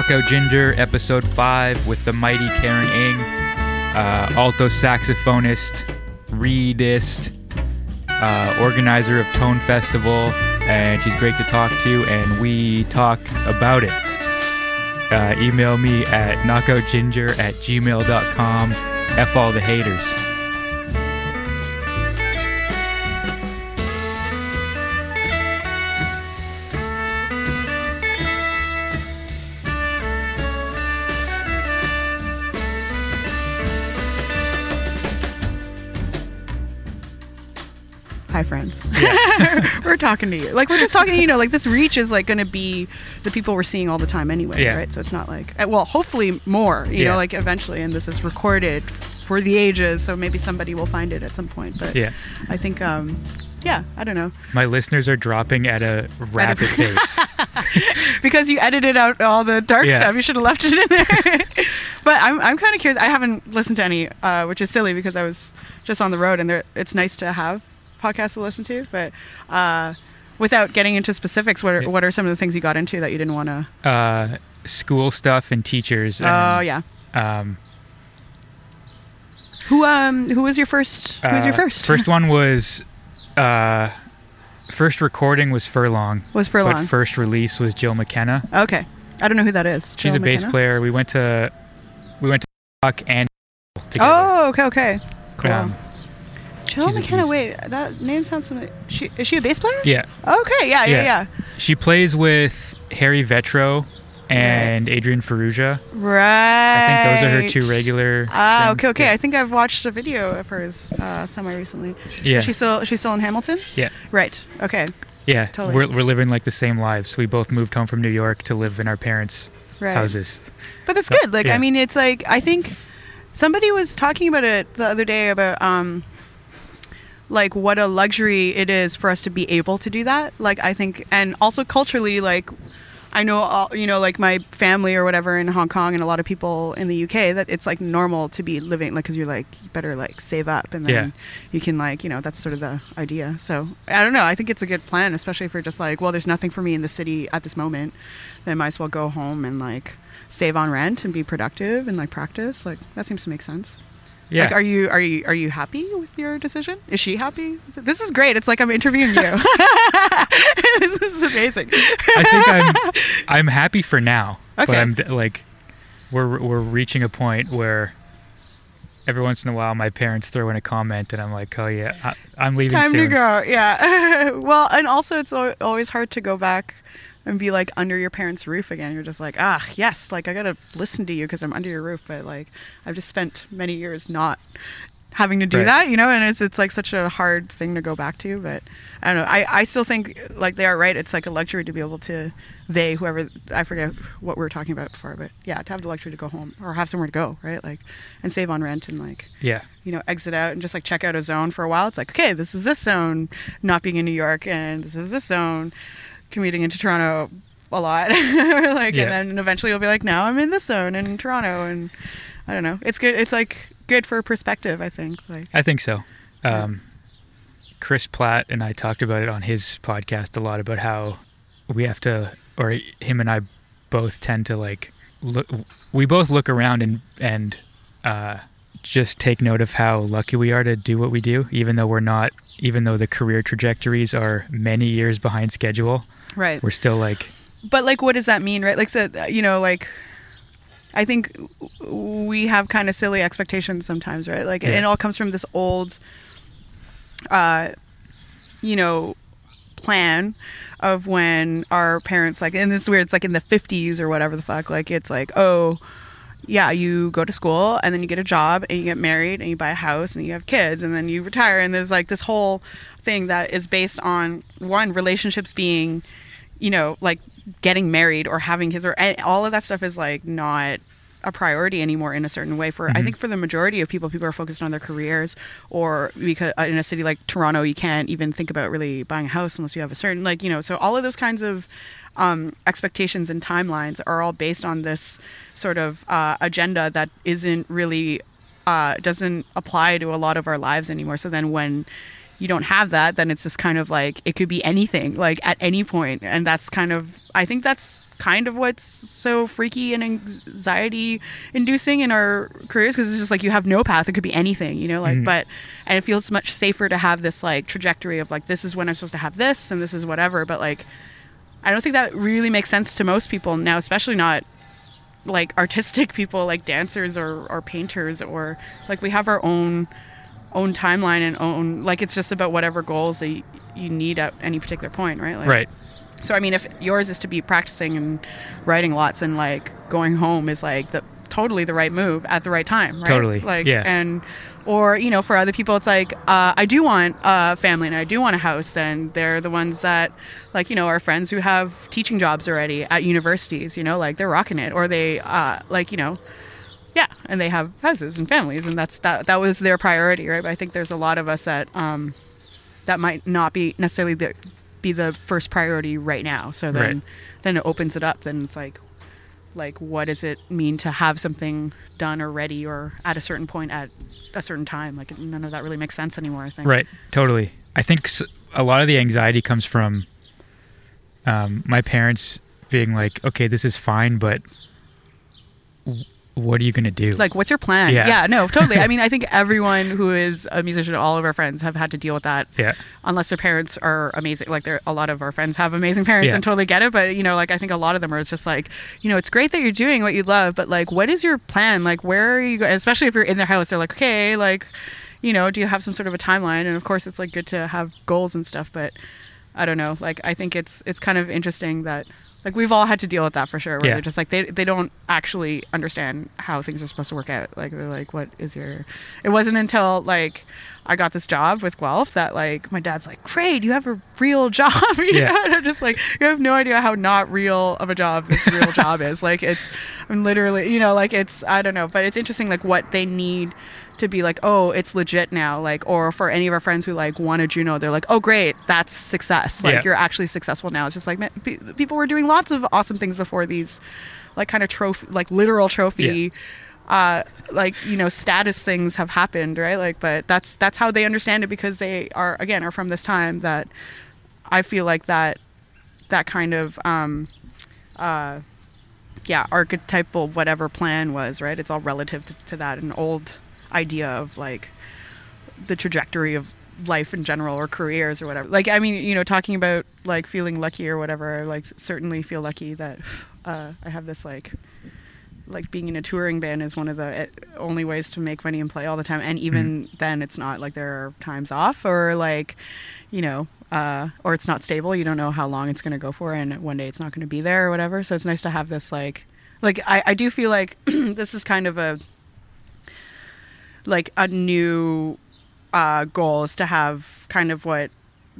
Knockout Ginger, episode 5, with the mighty Karen Ng, uh, alto saxophonist, reedist, uh, organizer of Tone Festival, and she's great to talk to, and we talk about it. Uh, email me at knockoutginger at gmail.com. F all the haters. Talking to you. Like, we're just talking, you know, like this reach is like going to be the people we're seeing all the time anyway, Yeah. right? So it's not like, uh, well, hopefully more, you Yeah. know, like eventually. And this is recorded for the ages. So maybe somebody will find it at some point. But Yeah. I think, um, yeah, I don't know. My listeners are dropping at a rapid pace. because you edited out all the dark Yeah. stuff. You should have left it in there. but I'm, I'm kind of curious. I haven't listened to any, uh, which is silly because I was just on the road and there, it's nice to have podcasts to listen to. But uh, without getting into specifics, what are, what are some of the things you got into that you didn't want to? uh, school stuff and teachers. Oh and, yeah. Um, Who um who was your first? Who was your uh, first? First one was, uh, first recording was Furlong. was Furlong. But first release was Jill McKenna. okay, I don't know who that is. She's Jill a bass player. We went to, we went to and together. Oh, okay, okay. Cool. Um, Jill she's McKenna. Wait, that name sounds familiar. She is she a bass player? yeah, Okay, yeah, yeah, Yeah. yeah. she plays with Harry Vetro and Adrean Farrugia. Right. I think those are her two regular. Ah, okay, okay. Yeah. I think I've watched a video of hers uh, somewhere recently. Yeah, She's still she's still in Hamilton. yeah, Right. Okay. yeah. totally. We're we're living like the same lives. We both moved home from New York to live in our parents' Right. houses. But that's So, good. Like yeah. I mean, it's like I think somebody was talking about it the other day about um like what a luxury it is for us to be able to do that. Like I think and also culturally like I know all, you know like my family or whatever in Hong Kong and a lot of people in the UK that it's like normal to be living like cuz you're like you better like save up and then Yeah. you can like, you know, that's sort of the idea. So, I don't know, I think it's a good plan especially for just like, well, there's nothing for me in the city at this moment. Then I might as well go home and like save on rent and be productive and like practice. Like that seems to make sense. Yeah, Like, are you are you are you happy with your decision? Is she happy? This is great. It's like I'm interviewing you. this is amazing. I think I'm I'm happy for now. But I'm like we're we're reaching a point where every once in a while my parents throw in a comment and I'm like, "Oh yeah, I, I'm leaving Time soon." to go. Yeah. well, and also it's always hard to go back and be like under your parents' roof again. You're just like, ah, yes, like I gotta listen to you because I'm under your roof. But like, I've just spent many years not having to do Right. that, you know. And it's it's like such a hard thing to go back to. But I don't know. I I still think like they are right. It's like a luxury to be able to they whoever I forget what we were talking about before, but yeah, to have the luxury to go home or have somewhere to go, right? Like, and save on rent and like Yeah. you know, exit out and just like check out a zone for a while. It's like, okay, this is this zone, not being in New York, and this is this zone, commuting into Toronto a lot. like, Yeah. and then eventually you'll be like, now I'm in this zone in Toronto, and I don't know. It's good. It's like good for perspective. I think. Like, I think so. Um, Chris Platt and I talked about it on his podcast a lot about how we have to, or him and I both tend to like look. We both look around and and uh, just take note of how lucky we are to do what we do, even though we're not, even though the career trajectories are many years behind schedule. right. We're still like, but like what does that mean right like so you know like i think we have kind of silly expectations sometimes right like Yeah. it all comes from this old uh you know plan of when our parents like and it's weird it's like in the 50s or whatever the fuck like it's like oh yeah you go to school and then you get a job and you get married and you buy a house and you have kids and then you retire. And there's like this whole thing that is based on one relationships being you know like getting married or having kids or all of that stuff is like not a priority anymore in a certain way for i think for the majority of people people are focused on their careers or because uh, in a city like toronto you can't even think about really buying a house unless you have a certain like you know so all of those kinds of um, expectations and timelines are all based on this sort of uh, agenda that isn't really uh, doesn't apply to a lot of our lives anymore. So then when you don't have that, then it's just kind of like it could be anything, like at any point, and that's kind of I think that's kind of what's so freaky and anxiety inducing in our careers because it's just like you have no path. It could be anything you know like Mhm. but and it feels much safer to have this like trajectory of like this is when i'm supposed to have this and this is whatever. But like i don't think that really makes sense to most people now especially not like artistic people like dancers or, or painters or like we have our own own timeline and own like it's just about whatever goals that you, you need at any particular point right like, Right. so I mean, if yours is to be practicing and writing lots and like going home is like the totally the right move at the right time, right? Totally, Like yeah. and or you know for other people it's like uh, I do want a family and I do want a house. Then they're the ones that like you know our friends who have teaching jobs already at universities. You know, like they're rocking it, or they uh, like you know. Yeah, and they have houses and families, and that's that. That was their priority, right? But I think there's a lot of us that um, that might not be necessarily the, be the first priority right now. So then, Right. then it opens it up. Then it's like, like what does it mean to have something done or ready or at a certain point at a certain time? Like none of that really makes sense anymore. I think. Right. Totally. I think a lot of the anxiety comes from um, my parents being like, "Okay, this is fine, but what are you gonna do?" Like, what's your plan? Yeah. no, totally. I mean, I think everyone who is a musician, all of our friends have had to deal with that. yeah. unless their parents are amazing. Like there, a lot of our friends have amazing parents Yeah. and totally get it. But you know, like I think a lot of them are just like, you know, it's great that you're doing what you love, but like, what is your plan? Like, where are you? Go-? Especially if you're in their house, they're like, okay, like, you know, do you have some sort of a timeline? And of course, it's like good to have goals and stuff, but I don't know. Like, I think it's it's kind of interesting that. Like we've all had to deal with that for sure. Where Yeah. they're just like they they don't actually understand how things are supposed to work out. Like they're like, what is your? It wasn't until like I got this job with Guelph that like my dad's like, great, you have a real job. you Yeah. know? And I'm just like, you have no idea how not real of a job this real job is. Like it's, I'm literally, you know, like it's, I don't know, but it's interesting like what they need to be like, oh, it's legit now. Like, or for any of our friends who like won a Juno, they're like, oh, great, that's success. Like Yeah. you're actually successful now. It's just like man, pe- people were doing lots of awesome things before these, like kind of trophy, like literal trophy uh, like you know status things have happened right like but that's that's how they understand it because they are again are from this time that i feel like that that kind of um uh yeah archetypal whatever plan was right it's all relative to, to that an old idea of like the trajectory of life in general or careers or whatever. Like i mean you know talking about like feeling lucky or whatever I, like certainly feel lucky that uh, i have this like like being in a touring band is one of the eh, only ways to make money and play all the time. And even then it's not like there are times off or like you know uh, or it's not stable. You don't know how long it's going to go for and one day it's not going to be there or whatever. So it's nice to have this like like i, I do feel like this is kind of a like a new uh, goal is to have kind of what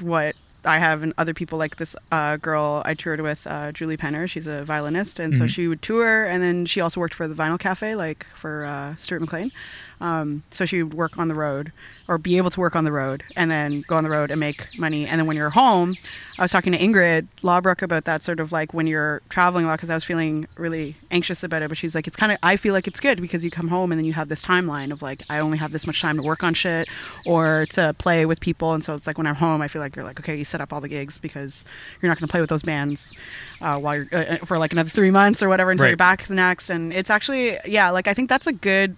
what I have and other people like this uh, girl I toured with, uh, Julie Penner. She's a violinist, and so Mhm. she would tour, and then she also worked for the Vinyl Cafe, like for uh, Stuart McLean. Um, so she would work on the road, or be able to work on the road, and then go on the road and make money. And then when you're home, I was talking to Ingrid Laubrock about that sort of like when you're traveling a lot, because I was feeling really anxious about it. But she's like, it's kind of I feel like it's good because you come home and then you have this timeline of like I only have this much time to work on shit or to play with people, and so it's like when I'm home, I feel like you're like okay, you set up all the gigs because you're not going to play with those bands uh, while you're uh, for like another three months or whatever until Right. you're back the next. And it's actually yeah, like I think that's a good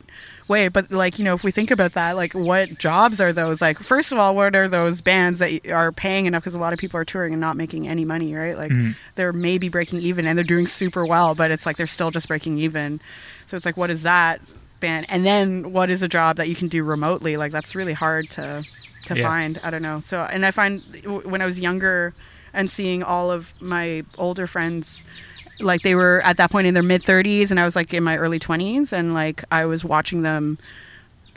way but like you know if we think about that like what jobs are those? Like first of all what are those bands that are paying enough? Because a lot of people are touring and not making any money right? Like Mhm. they're maybe breaking even and they're doing super well but it's like they're still just breaking even. So it's like what is that band? And then what is a job that you can do remotely? Like that's really hard to to Yeah. find. I don't know. So and i find w- when i was younger and seeing all of my older friends like they were at that point in their mid 30s and i was like in my early 20s and like i was watching them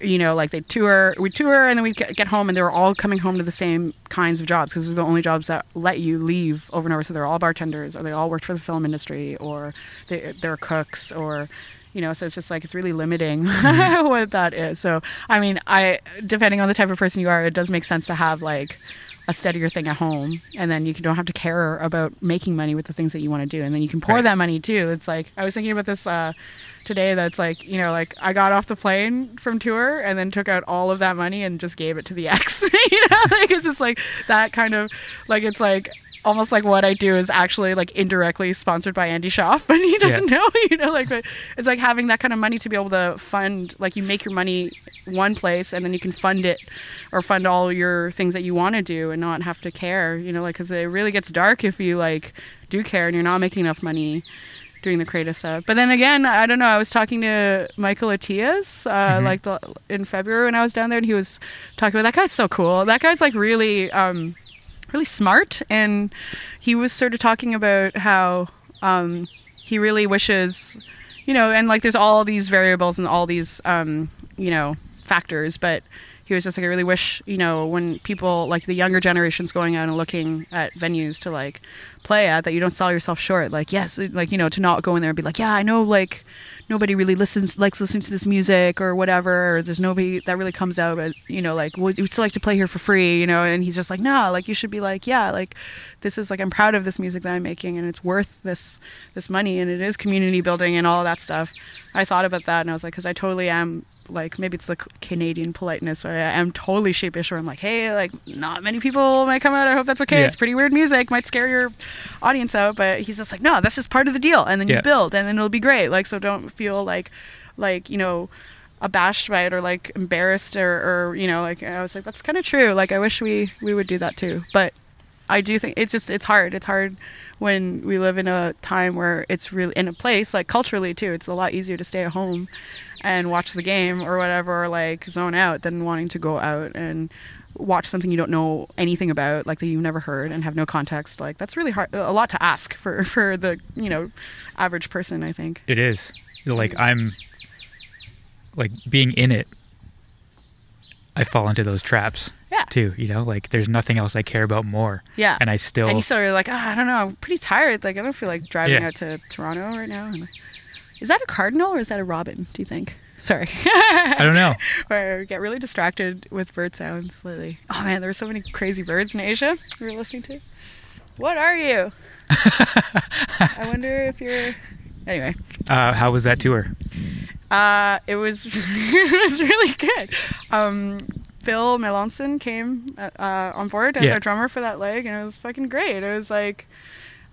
you know like they tour we tour and then we get home and they were all coming home to the same kinds of jobs because they're the only jobs that let you leave over and over. So they're all bartenders or they all worked for the film industry or they, they're cooks or you know so it's just like it's really limiting mm-hmm. what that is. So i mean i depending on the type of person you are it does make sense to have like a steadier thing at home and then you don't have to care about making money with the things that you want to do and then you can pour Right. that money too it's like i was thinking about this uh, today that's like you know like i got off the plane from tour and then took out all of that money and just gave it to the ex you know like it's just like that kind of like it's like almost like what I do is actually like indirectly sponsored by Andy Shauf, but he doesn't know, you know, like but it's like having that kind of money to be able to fund, like you make your money one place and then you can fund it or fund all your things that you want to do and not have to care, you know, like because it really gets dark if you like do care and you're not making enough money doing the creative stuff. But then again, I don't know. I was talking to Michaël Attias uh, like the, in February when I was down there, and he was talking about that guy's so cool. That guy's like really, um, really smart, and he was sort of talking about how um, he really wishes, you know, and like there's all these variables and all these, um, you know, factors, but he was just like, I really wish, you know, when people like the younger generations going out and looking at venues to like play at, that you don't sell yourself short. Like, yes, like, you know, to not go in there and be like, yeah, I know, like, nobody really listens, likes listening to this music or whatever, or there's nobody that really comes out, but, you know, like, would still like to play here for free, you know? And he's just like, no, like, you should be like, yeah, like, this is like, I'm proud of this music that I'm making and it's worth this, this money and it is community building and all that stuff. I thought about that and I was like, because I totally am like maybe it's the Canadian politeness where I am totally sheepish where I'm like, hey, like not many people might come out. I hope that's okay. Yeah. It's pretty weird music, might scare your audience out, but he's just like, no, that's just part of the deal. And then Yeah. you build and then it'll be great. Like so don't feel like like, you know, abashed by it or like embarrassed or, or you know, like I was like, that's kinda true. Like I wish we we would do that too. But I do think it's just it's hard. It's hard when we live in a time where it's really in a place like culturally too. It's a lot easier to stay at home and watch the game or whatever, or like zone out than wanting to go out and watch something you don't know anything about, like that you've never heard and have no context. Like that's really hard. A lot to ask for for the you know average person. I think. It is. Like I'm like being in it. I fall into those traps Yeah. too, you know? Like there's nothing else I care about more. Yeah. And I still And you still are like, ah, I don't know, I'm pretty tired. Like I don't feel like driving Yeah. out to Toronto right now. Is that a cardinal or is that a robin? Do you think? Sorry. I don't know. Where I get really distracted with bird sounds lately. Oh man, there were so many crazy birds in Asia we were listening to. What are you? I wonder if you're. Anyway, Uh, how was that tour? uh, it was it was really good. Um, Phil Melanson came uh, uh, on board as Yeah. our drummer for that leg, and it was fucking great. It was like,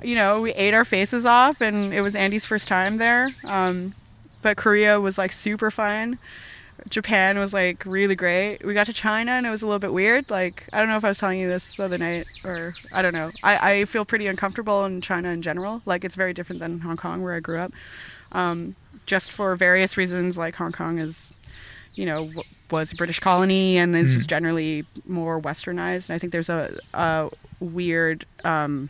you know, we ate our faces off, and it was Andy's first time there. Um, but Korea was like super fun. Japan was like really great. We got to China and it was a little bit weird. Like I don't know if I was telling you this the other night or I don't know. I, I feel pretty uncomfortable in China in general. Like it's very different than Hong Kong where I grew up. Um, just for various reasons, like Hong Kong is, you know, was a British colony and it's Mm. just generally more westernized. And I think there's a, a weird um,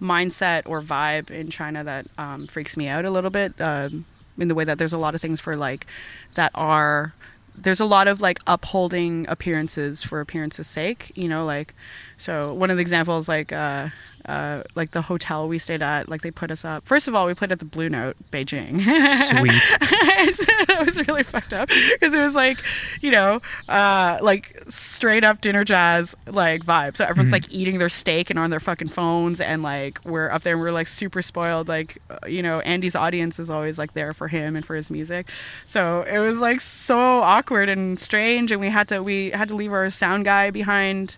mindset or vibe in China that um, freaks me out a little bit. Um, in the way that there's a lot of things for like that are there's a lot of like upholding appearances for appearances sake you know like so one of the examples like uh uh like the hotel we stayed at like they put us up. First of all we played at the blue note beijing. Sweet. it was really fucked up because it was like you know uh like straight up dinner jazz like vibe. So everyone's like eating their steak and on their fucking phones and like we're up there and we're like super spoiled like uh, you know andy's audience is always like there for him and for his music. So it was like so awkward and strange and we had to we had to leave our sound guy behind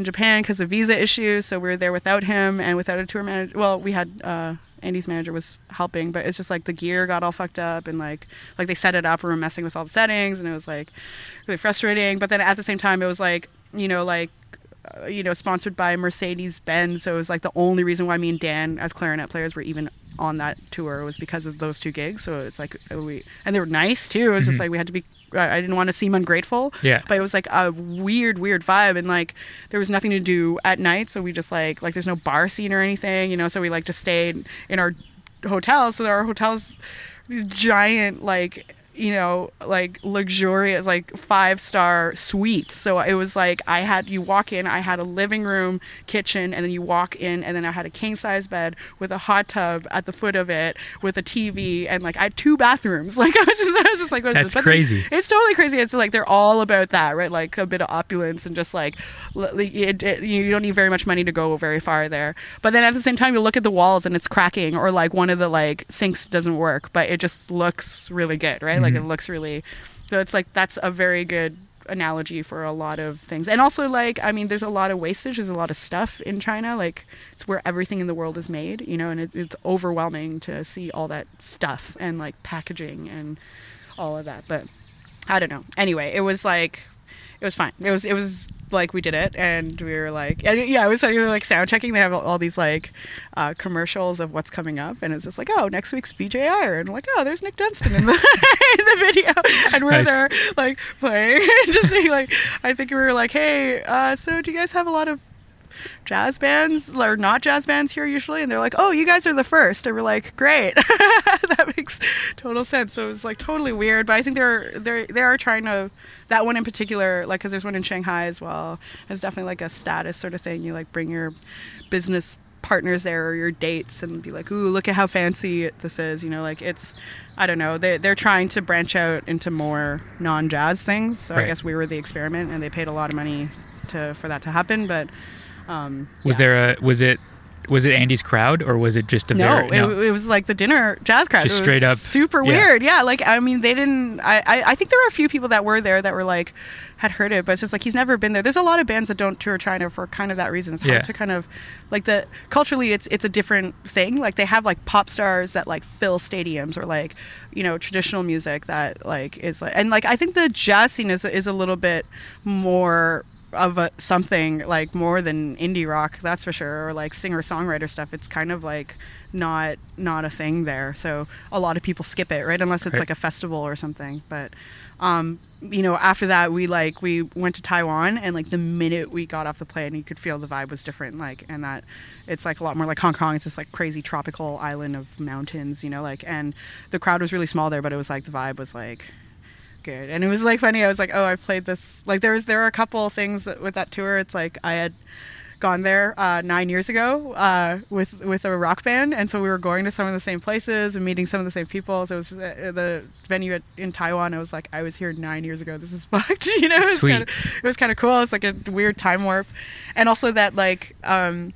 in japan because of visa issues so we were there without him and without a tour manager well we had uh Andy's manager was helping, but it's just like the gear got all fucked up and like like they set it up and were messing with all the settings and it was like really frustrating. But then at the same time, it was like you know like uh, you know sponsored by Mercedes Benz, so it was like the only reason why me and Dan as clarinet players were even on that tour was because of those two gigs. So it's like uh, we and they were nice too. It was just like we had to be. I I didn't want to seem ungrateful. Yeah. But it was like a weird, weird vibe, and like there was nothing to do at night, so we just like like there's no bar scene or anything, you know. So we like just stayed in our hotel. So our hotels, these giant like you know, like luxurious, like five star suites. So it was like I had you walk in, I had a living room, kitchen, and then you walk in, and then I had a king size bed with a hot tub at the foot of it with a TV, and like I had two bathrooms. Like I was just, I was just like, what is That's this? But crazy. It's totally crazy. It's like they're all about that, right? Like a bit of opulence and just like like, it, it, you don't need very much money to go very far there. But then at the same time, you look at the walls and it's cracking, or like one of the like sinks doesn't work, but it just looks really good, right? Like it mm-hmm. looks really. So it's like that's a very good analogy for a lot of things and also like i mean there's a lot of wastage there's a lot of stuff in china like it's where everything in the world is made you know and it, it's overwhelming to see all that stuff and like packaging and all of that but I don't know. Anyway, it was like it was fine. It was it was like we did it, and we were like, and yeah, I was we were like sound checking. They have all, all these like uh, commercials of what's coming up, and it's just like, oh, next week's Vijay Iyer. Like, oh, there's Nick Dunston in the in the video, and we're Nice. there like playing, and just like, I think we were like, hey, uh, so do you guys have a lot of jazz bands or not jazz bands here usually and they're like oh you guys are the first. And we're like great. That makes total sense. So it was like totally weird but i think they're they're they are trying to that one in particular like because there's one in shanghai as well it's definitely like a status sort of thing. You like bring your business partners there or your dates and be like ooh look at how fancy this is. You know like it's i don't know they, they're trying to branch out into more non-jazz things. So Right. i guess we were the experiment and they paid a lot of money to for that to happen but um, Was yeah. there a was it was it Andy's crowd or was it just a No, very It, it was like the dinner jazz crowd. Just straight up- super yeah. weird. Yeah, like I mean, they didn't. I, I I think there were a few people that were there that were like had heard it, but it's just like he's never been there. There's a lot of bands that don't tour China for kind of that reason. It's hard Yeah. to kind of like the culturally, it's it's a different thing. Like they have like pop stars that like fill stadiums or like you know traditional music that like is like and like I think the jazz scene is is a little bit more of a something like more than indie rock that's for sure or like singer songwriter stuff it's kind of like not not a thing there so a lot of people skip it right unless it's Right. like a festival or something but um you know after that we like we went to taiwan and like the minute we got off the plane you could feel the vibe was different like and that it's like a lot more like hong kong it's this like crazy tropical island of mountains you know like and the crowd was really small there but it was like the vibe was like good. And it was like funny. I was like oh i played this like there was there were a couple things with that tour. It's like i had gone there uh, nine years ago uh, with with a rock band. And so we were going to some of the same places and meeting some of the same people. So it was uh, the venue at, in taiwan i was like i was here nine years ago. This is fucked you know? It was Sweet. kind of it was kind of cool. It's like a weird time warp. And also that like um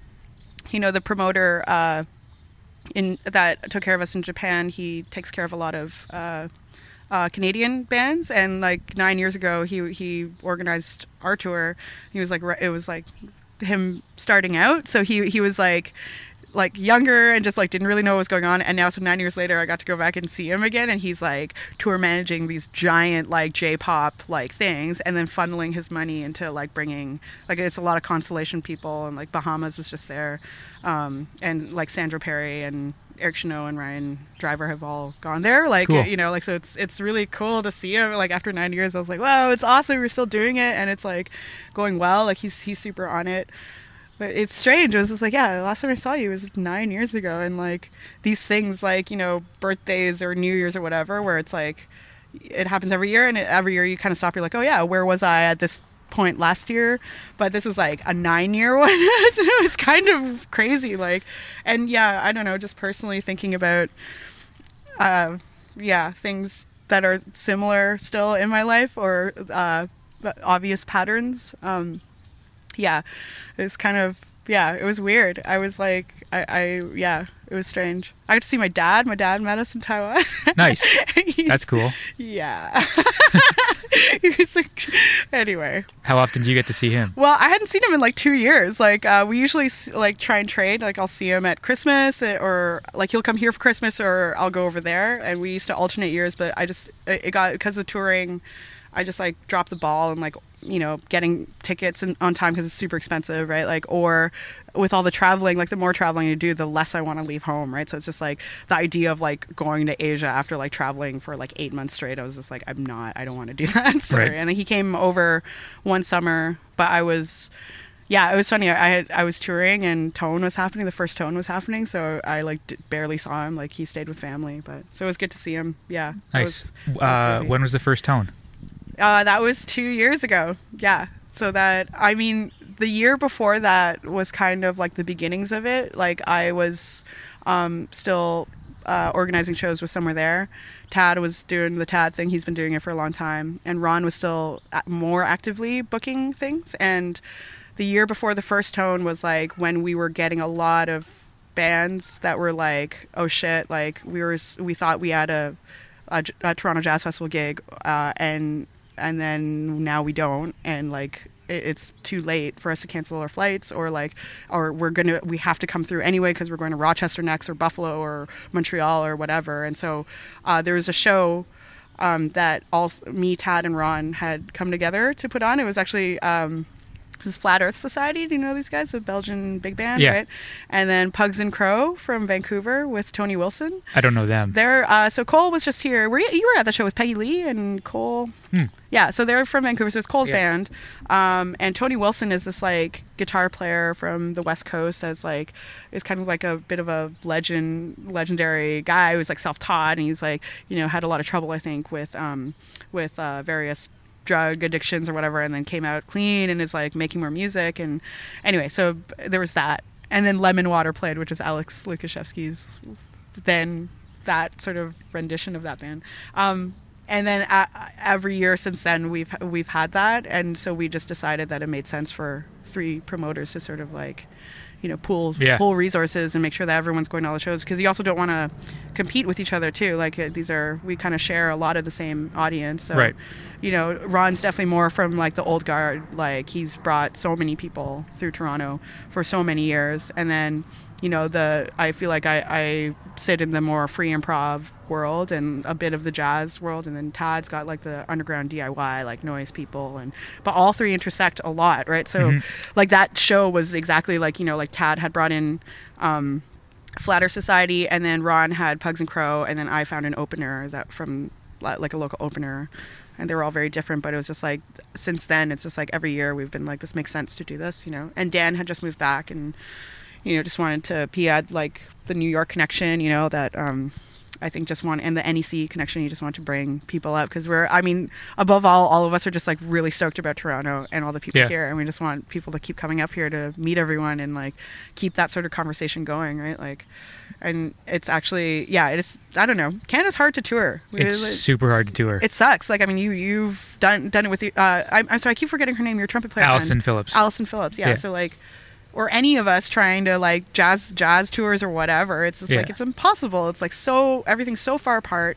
you know the promoter uh in that took care of us in Japan. He takes care of a lot of uh, Canadian bands, and like nine years ago, he he organized our tour. He was like it was like him starting out, so he he was like like younger and just like didn't really know what was going on. And now so nine years later i got to go back and see him again. And he's like tour managing these giant like j-pop like things and then funneling his money into like bringing like it's a lot of constellation people. And like bahamas was just there. Um, and like Sandro Perri and Eric Chenaux and ryan driver have all gone there like Cool. you know like so it's it's really cool to see him like after nine years i was like wow it's awesome we're still doing it and it's like going well like he's he's super on it but it's strange. It was just like, yeah, the last time I saw you was nine years ago, and like these things, like you know, birthdays or New Year's or whatever, where it's like it happens every year, and it, every year you kind of stop. You're like, oh yeah, where was I at this point last year? But this was like a nine-year one, so it was kind of crazy. Like, and yeah, I don't know, just personally thinking about, uh, yeah, things that are similar still in my life or uh, obvious patterns. Um, yeah, it's kind of yeah, it was weird. I was like, I, I yeah, it was strange. I got to see my dad. My dad met us in Taiwan. nice. That's cool. yeah. he was like, anyway. How often do you get to see him? Well, I hadn't seen him in like two years. Like uh, we usually like try and trade. Like I'll see him at Christmas, eh, or like he'll come here for Christmas, or I'll go over there. And we used to alternate years, but I just it it got because of touring. I just like dropped the ball and like you know getting tickets and on time because it's super expensive, right? Like or with all the traveling, like the more traveling you do, the less I want to leave home, right? So it's just like the idea of like going to Asia after like traveling for like eight months straight. I was just like, I'm not. I don't want to do that. Sorry. Right. And then he came over one summer, but I was yeah, it was funny. I had, I was touring and Tone was happening. The first Tone was happening, so I like d- barely saw him. Like he stayed with family, but so it was good to see him. Yeah, Nice. was- that was uh, when was the first tone? Uh, that was two years ago. Yeah. So that I mean, the year before that was kind of like the beginnings of it. Like I was um, still uh, organizing shows with somewhere there. Tad was doing the Tad thing. He's been doing it for a long time, and Ron was still more actively booking things. And the year before the first tone was like when we were getting a lot of bands that were like, oh shit, like we were we thought we had a a Toronto Jazz Festival gig, uh, and and then now we don't, and like it's too late for us to cancel our flights, or like, or we're gonna we have to come through anyway because we're going to Rochester next, or Buffalo, or Montreal, or whatever. And so uh, there was a show um, that all me, Tad, and Ron had come together to put on. It was actually. Um, was Flat Earth Society. Do you know these guys? The Belgian big band, Yeah. right? And then Pugs and Crow from Vancouver with Tony Wilson. I don't know them. They're uh, so Cole was just here. Were you, you were at the show with Peggy Lee and Cole? Hmm. Yeah, so they're from Vancouver. So it's Cole's Yeah. band, um, and Tony Wilson is this like guitar player from the West Coast. That's like is kind of like a bit of a legend, legendary guy who's like self-taught, and he's like you know had a lot of trouble I think with um, with uh, various drug addictions or whatever, and then came out clean and is like making more music. And anyway, so there was that, and then Lemon Water played, which is Alex Lukashevsky's then that sort of rendition of that band. Um, and then a every year since then we've we've had that, and so we just decided that it made sense for three promoters to sort of like, you know, pool Yeah. pool resources and make sure that everyone's going to all the shows because you also don't want to compete with each other too. Like uh, these are we kind of share a lot of the same audience, so Right. You know, Ron's definitely more from like the old guard. Like he's brought so many people through Toronto for so many years, and then you know the I feel like I, I sit in the more free improv world and a bit of the jazz world, and then Tad's got like the underground DIY like noise people, and but all three intersect a lot, right? So Mhm. like that show was exactly like you know like Tad had brought in. Um, Flat Earth Society, and then Ron had Pugs and Crow, and then I found an opener that from like a local opener, and they were all very different. But it was just like since then, it's just like every year we've been like this makes sense to do this, you know. And Dan had just moved back, and you know just wanted to he had like the New York connection, you know that um, I think just want and the NEC connection. You just want to bring people up because we're I mean above all, all of us are just like really stoked about Toronto and all the people Yeah. here, and we just want people to keep coming up here to meet everyone and like keep that sort of conversation going, right? Like, and it's actually yeah, it's I don't know. Canada's hard to tour. We- It's like, super hard to tour. it sucks. Like I mean, you you've done done it with you. Uh, I'm, I'm sorry, I keep forgetting her name. Your trumpet player, friend. Allison Phillips. Allison Phillips. Yeah. Yeah. So like, or any of us trying to like jazz jazz tours or whatever. It's just like it's impossible. It's like so everything's so far apart.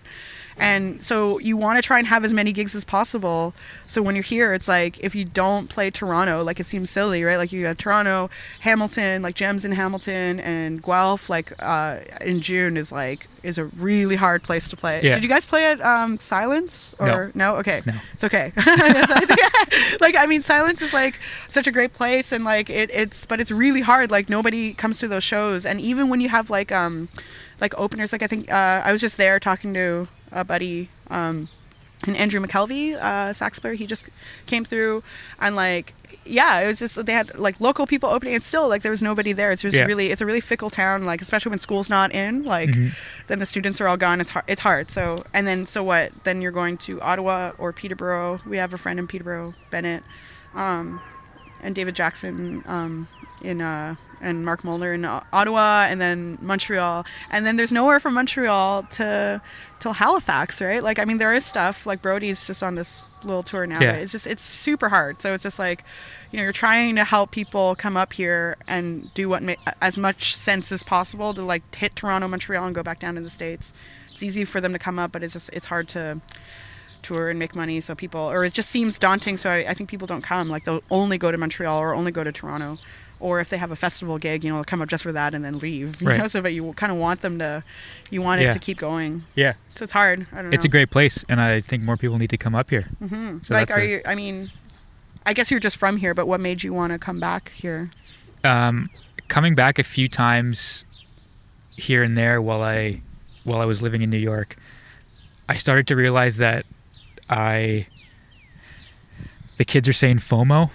And so you want to try and have as many gigs as possible. So when you're here, it's like if you don't play Toronto, like it seems silly, right? Like you have Toronto, Hamilton, like Gems in Hamilton, and Guelph, like uh, in June is like is a really hard place to play. Yeah. Did you guys play at um, Silence or no? Okay, No. it's okay. like I mean, Silence is like such a great place, and like it, it's but it's really hard. Like nobody comes to those shows, and even when you have like um like openers, like I think uh, I was just there talking to a buddy. Um, and Andrew McKelvey, uh, sax player, he just came through, and like, yeah, it was just they had like local people opening. It's still like there was nobody there. It's just Yeah. really, it's a really fickle town. Like especially when school's not in, like Mhm. then the students are all gone. It's hard. It's hard. So and then so what? Then you're going to Ottawa or Peterborough. We have a friend in Peterborough, Bennett, um, and David Jackson um, in uh, and Mark Molnar in Ottawa, and then Montreal, and then there's nowhere from Montreal to till Halifax, right? Like I mean, there is stuff like Brody's just on this little tour now. Yeah. right? It's just it's super hard. So it's just like you know you're trying to help people come up here and do what ma- as much sense as possible to like hit Toronto, Montreal, and go back down to the states. It's easy for them to come up, but it's just it's hard to tour and make money. So people, or it just seems daunting. So I, I think people don't come. Like they'll only go to Montreal or only go to Toronto, or if they have a festival gig, you know, come up just for that and then leave. You Right. know, so but you kind of want them to, you want it to keep going. yeah, So it's hard. I don't know. it's a great place, and I think more people need to come up here. Mm-hmm. so like, are a- you? I mean, I guess you're just from here, but what made you want to come back here? um, coming back a few times here and there while I while I was living in New York, I started to realize that I the kids are saying FOMO,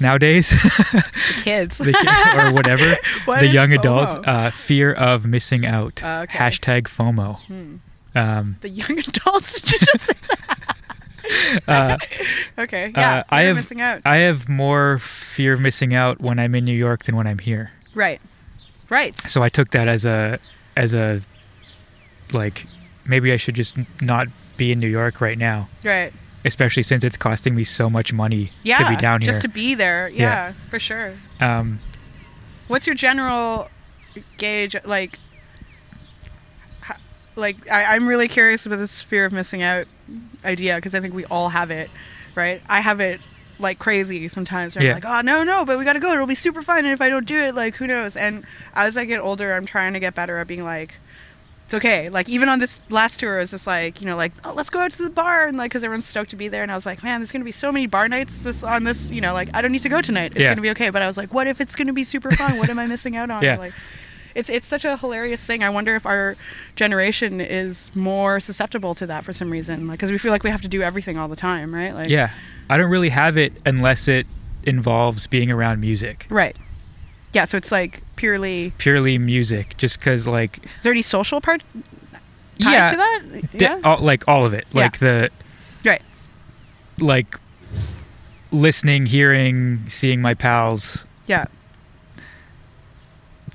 nowadays, The kids. the, or whatever, What the young FOMO? adults, uh, fear of missing out. Oh, okay. Hashtag FOMO. Hmm. Um, The young adults. Did you just say uh. Okay. Yeah. Uh, I fear of have- missing out. I have more fear of missing out when I'm in New York than when I'm here. Right. Right. So I took that as a as a like maybe I should just not be in New York right now, Right. Especially since it's costing me so much money Yeah. to be down here. Just to be there. Yeah, Yeah. For sure. um, What's your general gauge? Like, like I, I'm really curious about this fear of missing out idea because I think we all have it, right? I have it like crazy sometimes. Yeah. I'm like, oh no, no, but we got to go. It'll be super fun, and if I don't do it, like who knows? And as I get older, I'm trying to get better at being like. It's okay. Like even on this last tour, it was just like you know, like oh, let's go out to the bar and like because everyone's stoked to be there. And I was like, man, there's gonna be so many bar nights this on this. You know, like I don't need to go tonight. It's Yeah. gonna be okay. But I was like, what if it's gonna be super fun? What am I missing out on? Yeah. Like, it's it's such a hilarious thing. I wonder if our generation is more susceptible to that for some reason. Like because we feel like we have to do everything all the time, right? Like yeah, I don't really have it unless it involves being around music, right. Yeah. So it's like purely. purely music, just because like Is there any social part tied yeah, to that? di- yeah. all, like all of it, like the Right. like listening, hearing, seeing my pals, Yeah.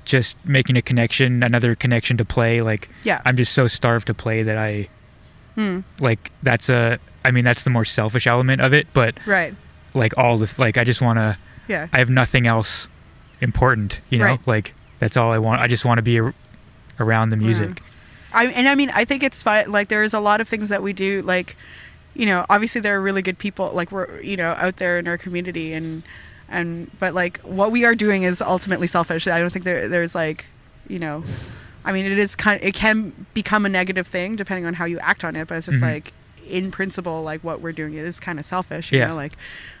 just making a connection, another connection to play. Like Yeah. I'm just so starved to play that I Hmm. like that's a. I mean that's the more selfish element of it, but Right. like all the like I just want to. Yeah. I have nothing else important, you know. Right. Like that's all I want. I just want to be ar- around the music. I and I mean I think it's fine. Like there's a lot of things that we do. Like, you know, obviously there are really good people. Like we're you know out there in our community and and but like what we are doing is ultimately selfish. I don't think there there's like, you know, I mean it is kind. It can become a negative thing depending on how you act on it. But it's just Mhm. like in principle, like what we're doing is kind of selfish. You Yeah. know, like.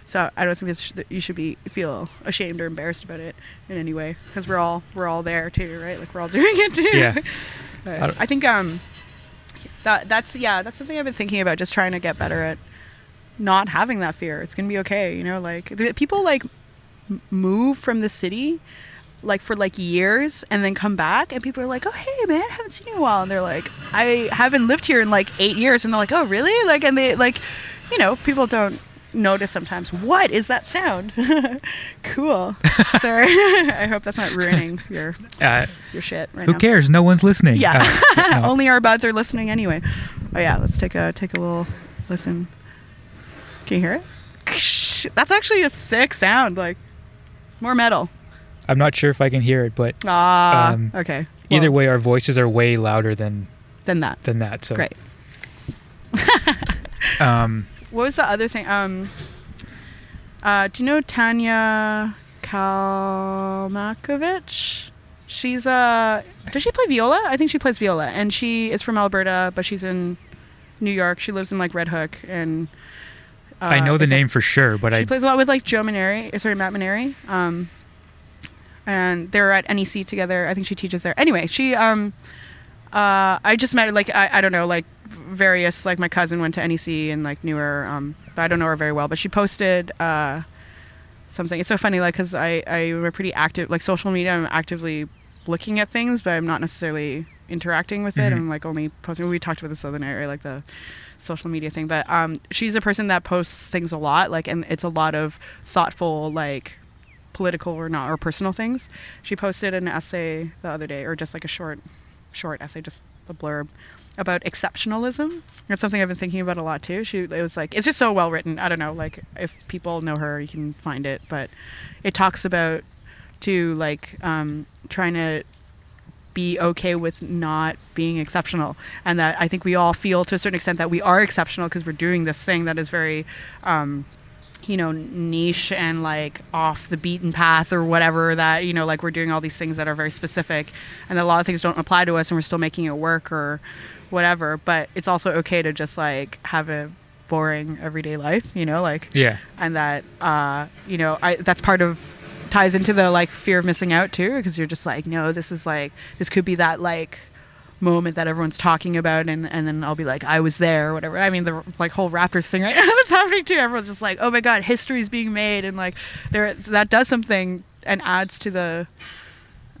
So I don't think this sh- that you should be feel ashamed or embarrassed about it in any way because we're all we're all there too, right? Like we're all doing it too. Yeah. I I think um that that's yeah that's something I've been thinking about just trying to get better at not having that fear. It's gonna be okay, you know. Like people like m- move from the city like for like years and then come back and people are like oh hey man I haven't seen you in a while and they're like i haven't lived here in like eight years and they're like oh really like and they like you know people don't notice sometimes what is that sound cool sorry i hope that's not ruining your Uh, your shit right who now cares? No one's listening. yeah. Uh, no. Only our buds are listening anyway. Oh yeah, let's take a take a little listen. Can you hear it? That's actually a sick sound. Like more metal. I'm not sure if I can hear it, but Ah. Um, okay. either way, our voices are way louder than than that. than that. So Great. Um, What was the other thing? Um. Uh, do you know Tanya Kalmanovitch? She's uh does she play viola? I think she plays viola, and she is from Alberta, but she's in New York. She lives in like Red Hook, and uh, I know the is it- name for sure, but she I plays a lot with like Joe Maneri, uh, sorry, Matt Maneri. Um, and they're at NEC together. I think she teaches there. Anyway, she um, uh, I just met like I, I don't know like various like my cousin went to NEC and like knew her. Um, but I don't know her very well. But she posted uh, something. It's so funny like because I I'm a pretty active like social media. I'm actively looking at things, but I'm not necessarily interacting with it. Mhm. I'm like only posting. We talked about this the other night, right? Like the social media thing. But um, she's a person that posts things a lot, like, and it's a lot of thoughtful, like, political or not or personal things. She posted an essay the other day, or just like a short, short essay, just a blurb about exceptionalism. That's something I've been thinking about a lot too. She it was like it's just so well written. I don't know, like if people know her, you can find it, but it talks about to like um, trying to be okay with not being exceptional and that i think we all feel to a certain extent that we are exceptional because we're doing this thing that is very um, you know niche and like off the beaten path or whatever that you know like we're doing all these things that are very specific and a lot of things don't apply to us and we're still making it work or whatever. But it's also okay to just like have a boring everyday life you know like yeah, and that uh, you know I, that's part of ties into the like fear of missing out too because you're just like no this is like this could be that like moment that everyone's talking about and and then I'll be like I was there or whatever. I mean the like whole Raptors thing right now that's happening too. Everyone's just like, "Oh my god, history's being made." And like there that does something and adds to the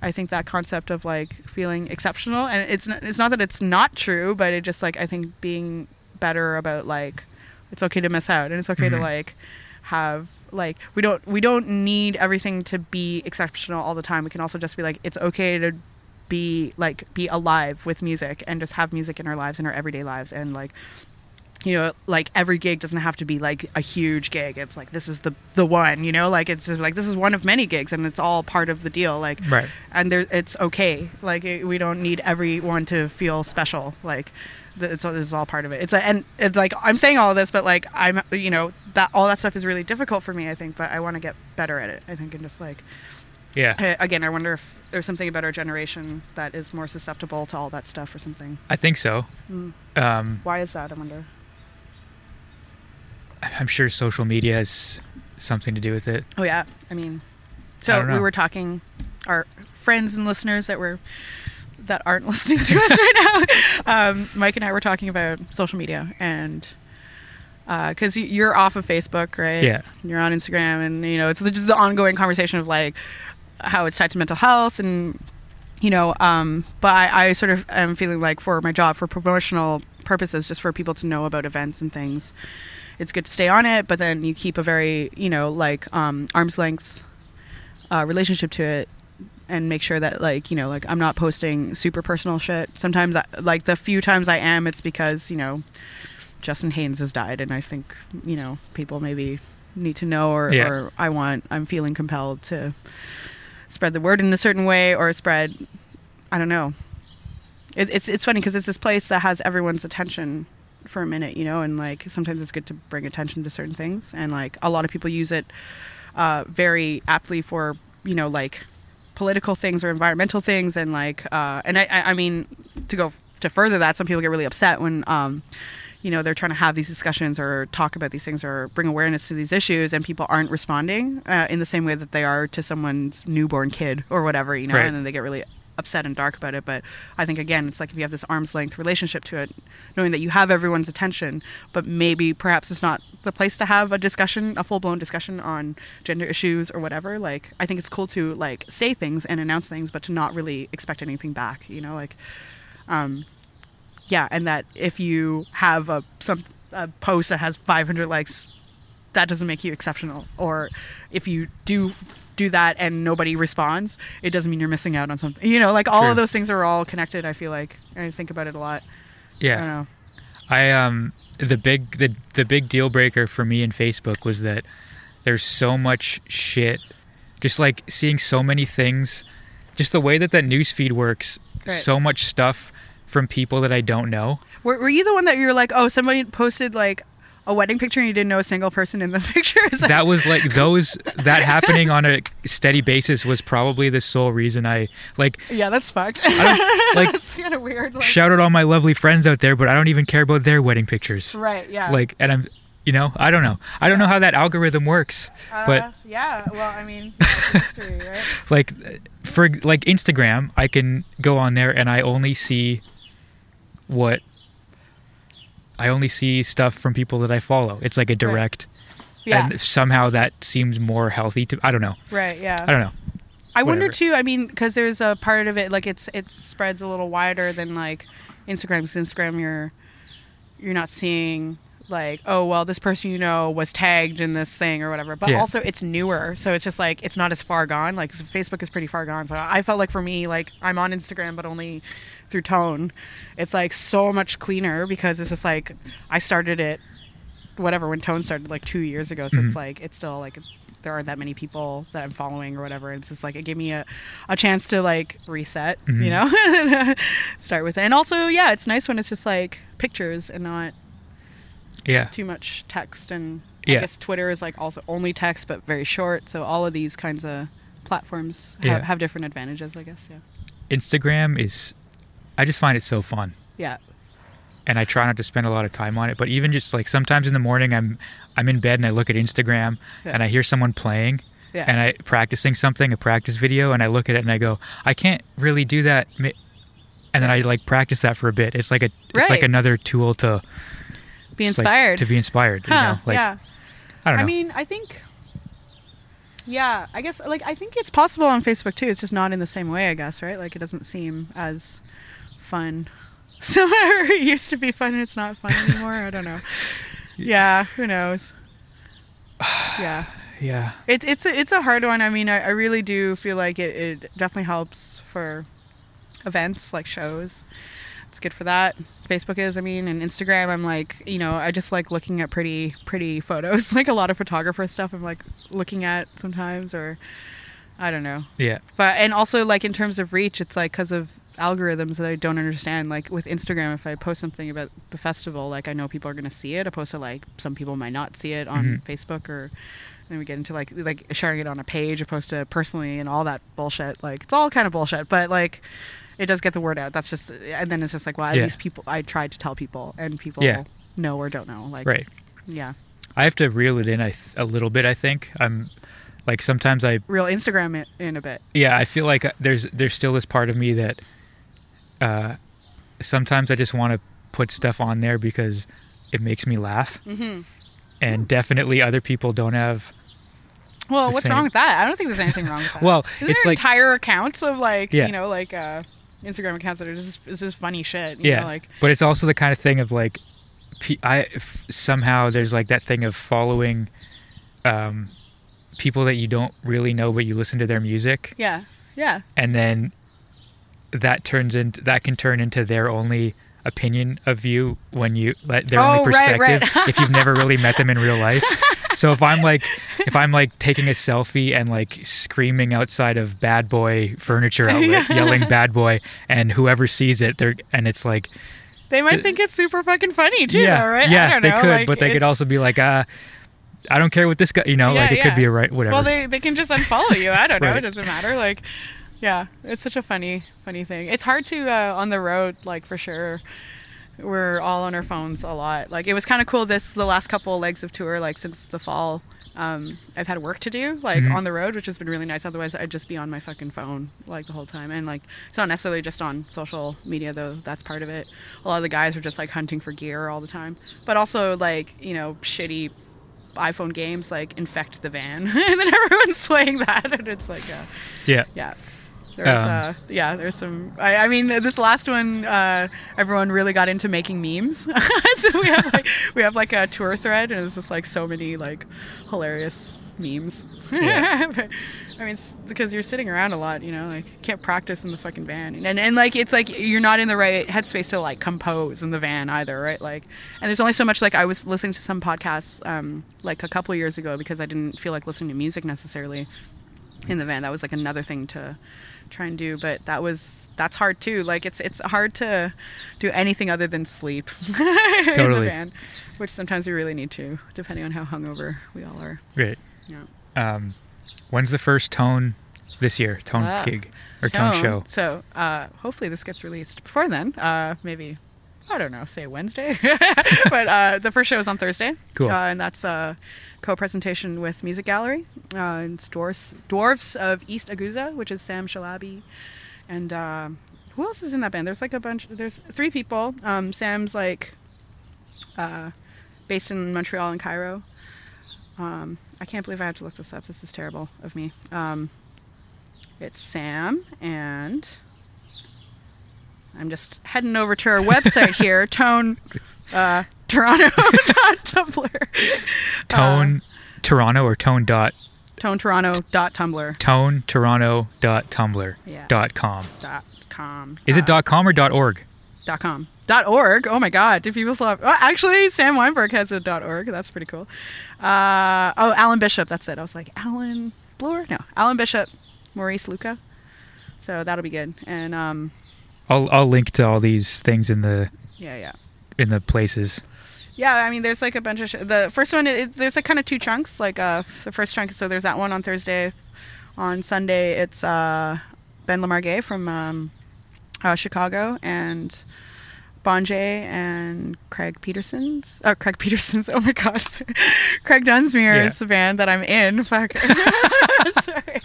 I think that concept of like feeling exceptional and it's not, it's not that it's not true, but it just like I think being better about like it's okay to miss out and it's okay to Mhm. like have like we don't we don't need everything to be exceptional all the time. We can also just be like it's okay to be like be alive with music and just have music in our lives in our everyday lives. And like you know like every gig doesn't have to be like a huge gig. It's like this is the the one you know? Like it's like this is one of many gigs and it's all part of the deal. Like Right. and there it's okay. Like it, we don't need everyone to feel special. Like th- it's, all part of it. It's a, and it's like i'm saying all this but like i'm you know that all that stuff is really difficult for me i think but i want to get better at it i think and just like Yeah. I- again i wonder if there's something about our generation that is more susceptible to all that stuff or something I think so. Mm. Um, why is that i wonder I'm sure social media has something to do with it. Oh yeah, I mean, so don't we were talking, our friends and listeners that were that aren't listening to us right now. Um, Mike and I were talking about social media and because you're off of Facebook, right? Yeah. You're on Instagram, and you know it's just the ongoing conversation of like how it's tied to mental health and you know um but I, I sort of am feeling like for my job for promotional purposes just for people to know about events and things it's good to stay on it but then you keep a very you know like um arm's length uh, relationship to it and make sure that like you know like i'm not posting super personal shit sometimes I, like the few times i am it's because you know justin haynes has died and i think you know people maybe need to know or, Yeah. or i want i'm feeling compelled to spread the word in a certain way or spread i don't know. It, it's it's funny because it's this place that has everyone's attention for a minute you know and like sometimes it's good to bring attention to certain things and like a lot of people use it uh, very aptly for you know like political things or environmental things and like uh, and I, I mean to go to further that some people get really upset when um, you know they're trying to have these discussions or talk about these things or bring awareness to these issues and people aren't responding uh, in the same way that they are to someone's newborn kid or whatever you know Right. and then they get really upset and dark about it but i think again it's like if you have this arm's length relationship to it knowing that you have everyone's attention but maybe perhaps it's not the place to have a discussion a full-blown discussion on gender issues or whatever like i think it's cool to like say things and announce things but to not really expect anything back you know like um yeah and that if you have a some a post that has 500 likes that doesn't make you exceptional or if you do do that and nobody responds it doesn't mean you're missing out on something you know like all True. of those things are all connected i feel like and i think about it a lot i Yeah. don't know I um the big the the big deal breaker for me in Facebook was that there's so much shit. Just like seeing so many things, just the way that that news feed works, Right. so much stuff from people that I don't know. were, were you the one that you were like oh somebody posted like a wedding picture and you didn't know a single person in the picture that- That was like those that happening on a steady basis was probably the sole reason I like yeah that's fucked I don't, like that's kind of weird like, shout out all my lovely friends out there, but I don't even care about their wedding pictures. right yeah Like and I'm you know, I don't know. I don't know how that algorithm works. uh, but yeah well i mean history right like for like Instagram, I can go on there and I only see what I only see stuff from people that I follow. It's like a direct, yeah and somehow that seems more healthy to. I don't know. right yeah I don't know. I wonder too. I mean, because there's a part of it like it's it spreads a little wider than like Instagram. 'cause Instagram, you're you're not seeing like oh well this person you know was tagged in this thing or whatever. But Yeah. also it's newer, so it's just like it's not as far gone. Like Facebook is pretty far gone. So I felt like for me like I'm on Instagram, but only through Tone. It's like so much cleaner because it's just like I started it whatever when Tone started like two years ago. So Mhm. it's like it's still like there aren't that many people that I'm following or whatever. It's just like it gave me a, a chance to like reset, Mhm. you know, start with it. And also, yeah, it's nice when it's just like pictures and not Yeah. too much text. And Yeah. I guess Twitter is like also only text but very short. So all of these kinds of platforms have, Yeah. have different advantages, I guess. Yeah. Instagram is. I just find it so fun. Yeah. and I try not to spend a lot of time on it. But even just like sometimes in the morning, I'm I'm in bed and I look at Instagram Yeah. and I hear someone playing Yeah. and I practicing something, a practice video, and I look at it and I go, I can't really do that. and then I like practice that for a bit. It's like a it's like another tool to Be just, like, inspired. to be inspired. Huh, You know, like yeah. I don't know. I mean, I think. Yeah, I guess like I think it's possible on Facebook too. It's just not in the same way, I guess, right? Like it doesn't seem as fun. So it used to be fun and it's not fun anymore. I don't know. Yeah, who knows? Yeah. yeah, It's it's a, it's a hard one. I mean, I, I really do feel like it, it definitely helps for events like shows. It's good for that. Facebook is, I mean, and Instagram. I'm like, you know, I just like looking at pretty pretty photos. Like a lot of photographer stuff. I'm like looking at sometimes, or I don't know. yeah, But and also like in terms of reach, it's like because of algorithms that I don't understand. Like with Instagram, if I post something about the festival, like I know people are going to see it. Opposed to like some people might not see it on Mhm. Facebook or. Then we get into like like sharing it on a page opposed to personally and all that bullshit. Like it's all kind of bullshit, but like it does get the word out. That's just and then it's just like well at Yeah. least people I tried to tell people and people Yeah. know or don't know. Like right. yeah, I have to reel it in th- a little bit. I think I'm like sometimes I real Instagram it in a bit. yeah I feel like there's there's still this part of me that uh, sometimes I just want to put stuff on there because it makes me laugh, Mm-hmm. and definitely other people don't have. Well, what's same. wrong with that? I don't think there's anything wrong with that. Well, Isn't it's there like entire accounts of like Yeah. you know like uh, Instagram accounts that are just it's just funny shit. You yeah, know, like but it's also the kind of thing of like, I somehow there's like that thing of following, um, people that you don't really know but you listen to their music, yeah, yeah, and then that turns into that can turn into their only opinion of you when you let their Oh, only perspective right. if you've never really met them in real life. So if I'm like if I'm like taking a selfie and like screaming outside of Bad Boy Furniture Outlet, yelling Bad Boy, and whoever sees it, they're and it's like they might D- think it's super fucking funny too, yeah, though, right? yeah, I don't they could, like, but they could also be like, uh, I don't care what this guy, you know, Yeah, like it yeah. could be a right, whatever. Well, they they can just unfollow you. I don't know. It doesn't matter. Like, yeah, it's such a funny funny thing. It's hard to uh, on the road, like for sure. We're all on our phones a lot. Like it was kind of cool this the last couple of legs of tour, like since the fall. Um, I've had work to do like Mhm. on the road, which has been really nice. Otherwise, I'd just be on my fucking phone like the whole time. And like it's not necessarily just on social media though. That's part of it. A lot of the guys are just like hunting for gear all the time, but also like you know shitty iPhone games like infect the van, and then everyone's playing that, and it's like, uh, yeah, yeah. There's, Um, uh, yeah, there's some. I, I mean, this last one, uh, everyone really got into making memes. so we have like we have like a tour thread, and it's just like so many like hilarious memes. Yeah. I mean, it's because you're sitting around a lot, you know, like you can't practice in the fucking van, and and like it's like you're not in the right headspace to like compose in the van either, right? Like, and there's only so much. Like I was listening to some podcasts um, like a couple of years ago because I didn't feel like listening to music necessarily in the van. That was like another thing to try and do, but that was that's hard too. Like it's it's hard to do anything other than sleep in the van, which sometimes we really need to, depending on how hungover we all are. right. Yeah. Um, when's the first tone this year? Tone gig or tone Tone. show? So uh, hopefully this gets released before then. Uh, maybe I don't know, say Wednesday. but uh, the first show is on Thursday. Cool. Uh, and that's a co-presentation with Music Gallery. Uh, and it's Dwarfs, Dwarfs of East Agouza, which is Sam Shalabi. And uh, who else is in that band? There's like a bunch. There's three people. Um, Sam's like uh, based in Montreal and Cairo. Um, I can't believe I have to look this up. This is terrible of me. Um, it's Sam and I'm just heading over to our website here, Tone uh, Toronto.tumblr. Tone Toronto or tone dot Uh, tone Toronto dot tumblr Yeah. dot com. Dot com. Is Uh, it dot com or dot org? dot com org. Oh my god. Do people still have oh, actually sam weinberg has a dot org. That's pretty cool. Uh, oh alan bishop. That's it. I was like alan bloor? No alan bishop maurice louca. So that'll be good. And um I'll I'll link to all these things in the yeah yeah. in the places. yeah i mean there's like a bunch of sh- the first one it, there's like kind of two chunks like uh the first chunk so there's that one on thursday. On sunday it's uh ben lamar gay from um uh, chicago and Bonjay and Craig Peterson's. Oh, Craig Peterson's. Oh my God, Craig Dunsmuir's band that I'm in. Fuck. Sorry,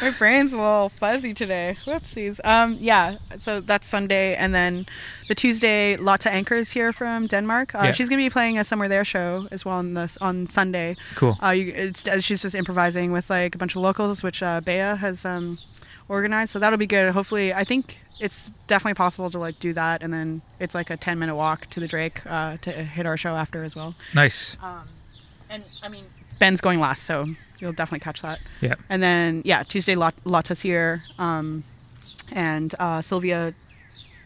my brain's a little fuzzy today. Whoopsies. Um, yeah. So that's Sunday, and then the Tuesday, Lotte Anker is here from Denmark. Uh, Yeah. She's gonna be playing a Somewhere There show as well on this on Sunday. Cool. Uh, you, it's, uh, she's just improvising with like a bunch of locals, which uh, Bea has um, organized. So that'll be good. Hopefully, I think it's definitely possible to like do that, and then it's like a ten minute walk to the Drake uh, to hit our show after as well. Nice. And I mean, Ben's going last, so you'll definitely catch that. Yeah. And then yeah, Tuesday here, um, and uh, Silvia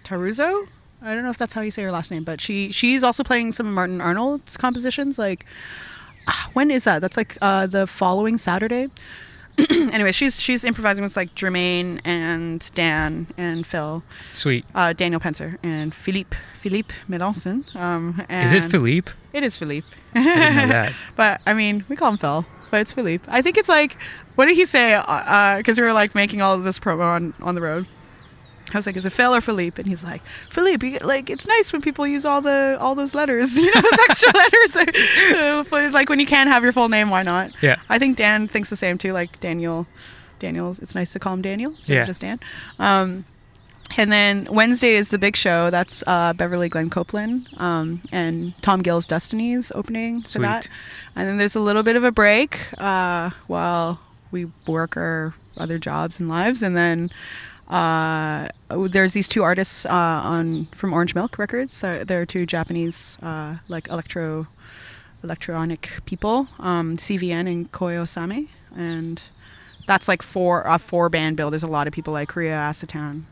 Tarozzi. I don't know if that's how you say her last name, but she she's also playing some of Martin Arnold's compositions. Like, ah, when is that? That's like uh, the following Saturday. anyway, she's she's improvising with like Germaine and Dan and Phil, Sweet. uh, Daniel Pencer and Philippe Philippe Melanson. Um, and Is it Philippe? It is Philippe. I didn't know that. But I mean, we call him Phil, but it's Philippe. I think it's like, what did he say? Because we were like making all of this promo on on the road. I was like, is it Phil or Philippe? And he's like, Philippe. You, like, it's nice when people use all the all those letters, you know, those extra letters. Uh, like when you can't have your full name, why not? Yeah. I think Dan thinks the same too. Like Daniel, Daniel's. It's nice to call him Daniel. So Yeah. just Dan. Um, and then Wednesday is the big show. That's uh, Beverly Glenn Copeland um, and Tom Gill's Destiny's opening for Sweet. that. And then there's a little bit of a break uh, while we work our other jobs and lives. And then uh, there's these two artists uh, on from Orange Milk Records. Uh, they're two Japanese uh, like electro electronic people, um, CVN and Koyo Same, and that's like four a four band bill. There's a lot of people like Korea Acetown,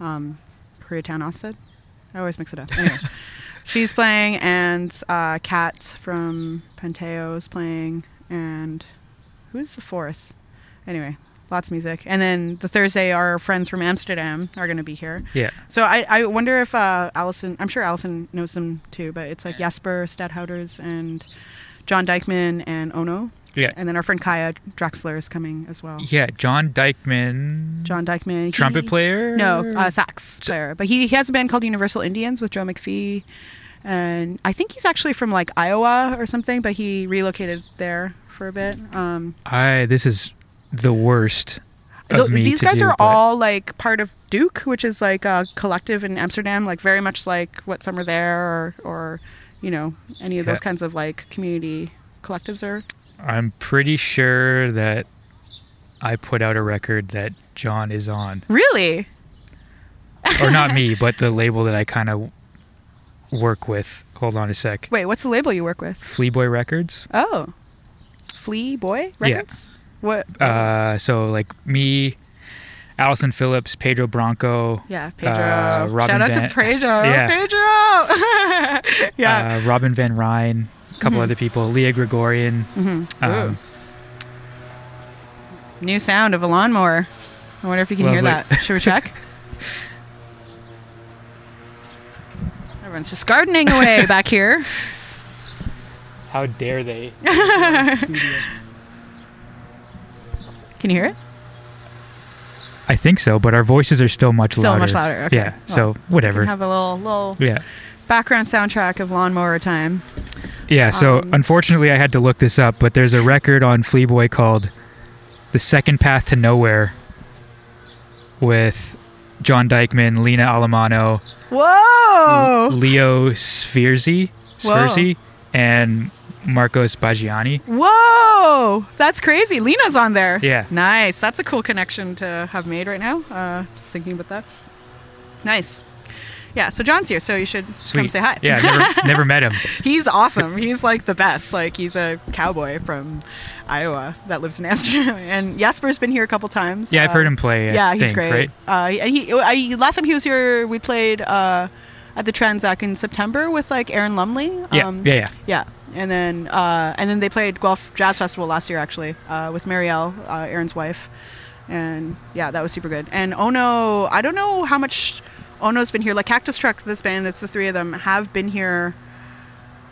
um, Koreatown Acid. I always mix it up. Anyway, she's playing, and uh, Kat from Pantayo is playing, and who's the fourth? Anyway, lots of music. And then the Thursday, our friends from Amsterdam are going to be here. Yeah. So I, I wonder if uh, Allison, I'm sure Allison knows them too, but it's like Jasper Stadhouders and John Dikeman and Onno. Yeah. And then our friend Kaja Draksler is coming as well. Yeah. John Dikeman. John Dikeman. he- Trumpet player? No, uh, sax player. But he, he has a band called Universal Indians with Joe McPhee. And I think he's actually from like Iowa or something, but he relocated there for a bit. Um, I. This is the worst. Of Th- me these guys do, are but- all like part of DOEK, which is like a collective in Amsterdam, like very much like what Somewhere There or, or you know, any of those kinds of like community collectives are. I'm pretty sure that I put out a record that John is on, Really? or not me, but the label that I kind of work with. Hold on a sec. Wait, what's the label you work with? Flea Boy Records. Oh, Flea Boy Yeah. Records. What? Uh, so like me, Allison Phillips, Pedro Bronco, yeah, Pedro. uh, Robin Shout out Van- to Pedro. Yeah. Pedro. yeah. uh, Robin Van Ryn, a couple other people, Leah Gregorian. Mhm. Um, New sound of a lawnmower. I wonder if you can hear that. Should we check? Everyone's just gardening away back here. how dare they? Can you hear it? I think so, but our voices are still much Still louder. much louder. Okay. Yeah. Well, So We whatever. can have a little little yeah. background soundtrack of lawnmower time. Yeah, so Um, unfortunately I had to look this up, but there's a record on Fleaboy called The Second Path to Nowhere with John Dikeman, Lena Allemano, Whoa! Leo Svirsky, Svirsky and Marcos Baggiani. Whoa! That's crazy. Lena's on there. Yeah. Nice. That's a cool connection to have made right now. Uh, just thinking about that. Nice. Yeah, so John's here, so you should come say hi. Yeah, never, never met him. He's awesome. He's like the best. Like he's a cowboy from Iowa that lives in Amsterdam. And Jasper's been here a couple times. Yeah, I've heard Um, him play. I yeah, he's think, great. Right? Uh, he, I, last time he was here, we played uh, at the Tranzac in September with like Aaron Lumley. Yeah, Um, yeah, yeah. yeah. And then uh, and then they played Guelph Jazz Festival last year actually uh, with Marielle, uh, Aaron's wife, and yeah, that was super good. And Onno, I don't know how much Onno's been here. Like Cactus Truck, this band, it's the three of them have been here.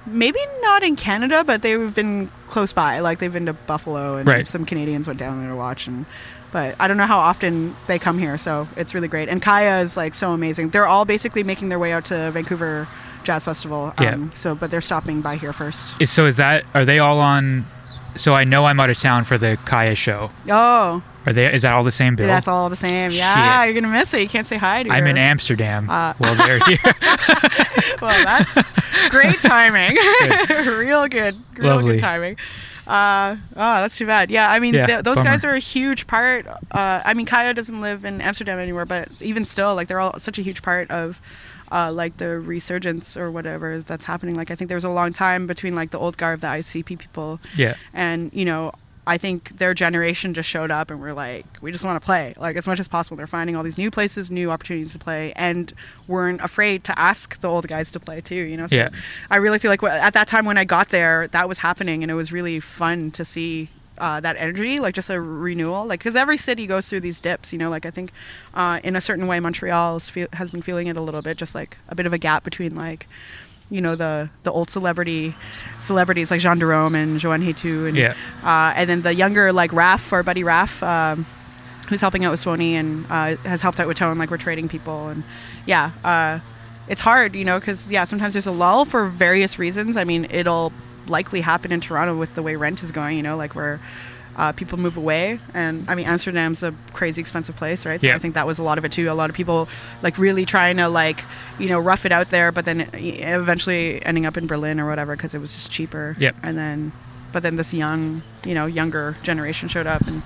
Maybe not in Canada, but they've been close by. Like they've been to Buffalo, and Right. some Canadians went down there to watch. And but I don't know how often they come here, so it's really great. And Kaja is like so amazing. They're all basically making their way out to Vancouver Jazz Festival. Um, Yeah. So, but they're stopping by here first. Is, so is that, are they all on so I know I'm out of town for the Kaja show. Oh, Are they? Is that all the same bill? that's all the same. Yeah, Shit. you're gonna miss it. You can't say hi to I'm your- in Amsterdam. Uh, well, they're here. Well, that's great timing. real good, real Lovely. good timing. Uh, oh, that's too bad. Yeah, I mean, Yeah, th- those bummer. guys are a huge part. Uh, I mean, Kaja doesn't live in Amsterdam anymore, but even still, like, they're all such a huge part of. Uh, like the resurgence or whatever that's happening. Like I think there was a long time between like the old guard of the ICP people yeah. and you know i think their generation just showed up and we're like we just want to play like as much as possible they're finding all these new places new opportunities to play and weren't afraid to ask the old guys to play too you know so Yeah. i really feel like at that time when i got there that was happening and it was really fun to see uh, that energy, like just a renewal, like because every city goes through these dips, you know. Like I think, uh, in a certain way, Montreal feel, has been feeling it a little bit, just like a bit of a gap between like you know the the old celebrity celebrities like Jean Derome and Joane Hétu and Yeah. uh, and then the younger like Raf or Buddy Raf um, who's helping out with Suoni and uh, has helped out with Tone like we're trading people and yeah uh, it's hard you know because yeah sometimes there's a lull for various reasons I mean it'll likely happen in Toronto with the way rent is going you know like where uh, people move away and i mean amsterdam's a crazy expensive place right so Yeah. i think that was a lot of it too a lot of people like really trying to like you know rough it out there but then eventually ending up in berlin or whatever because it was just cheaper Yep. and then but then this young you know younger generation showed up and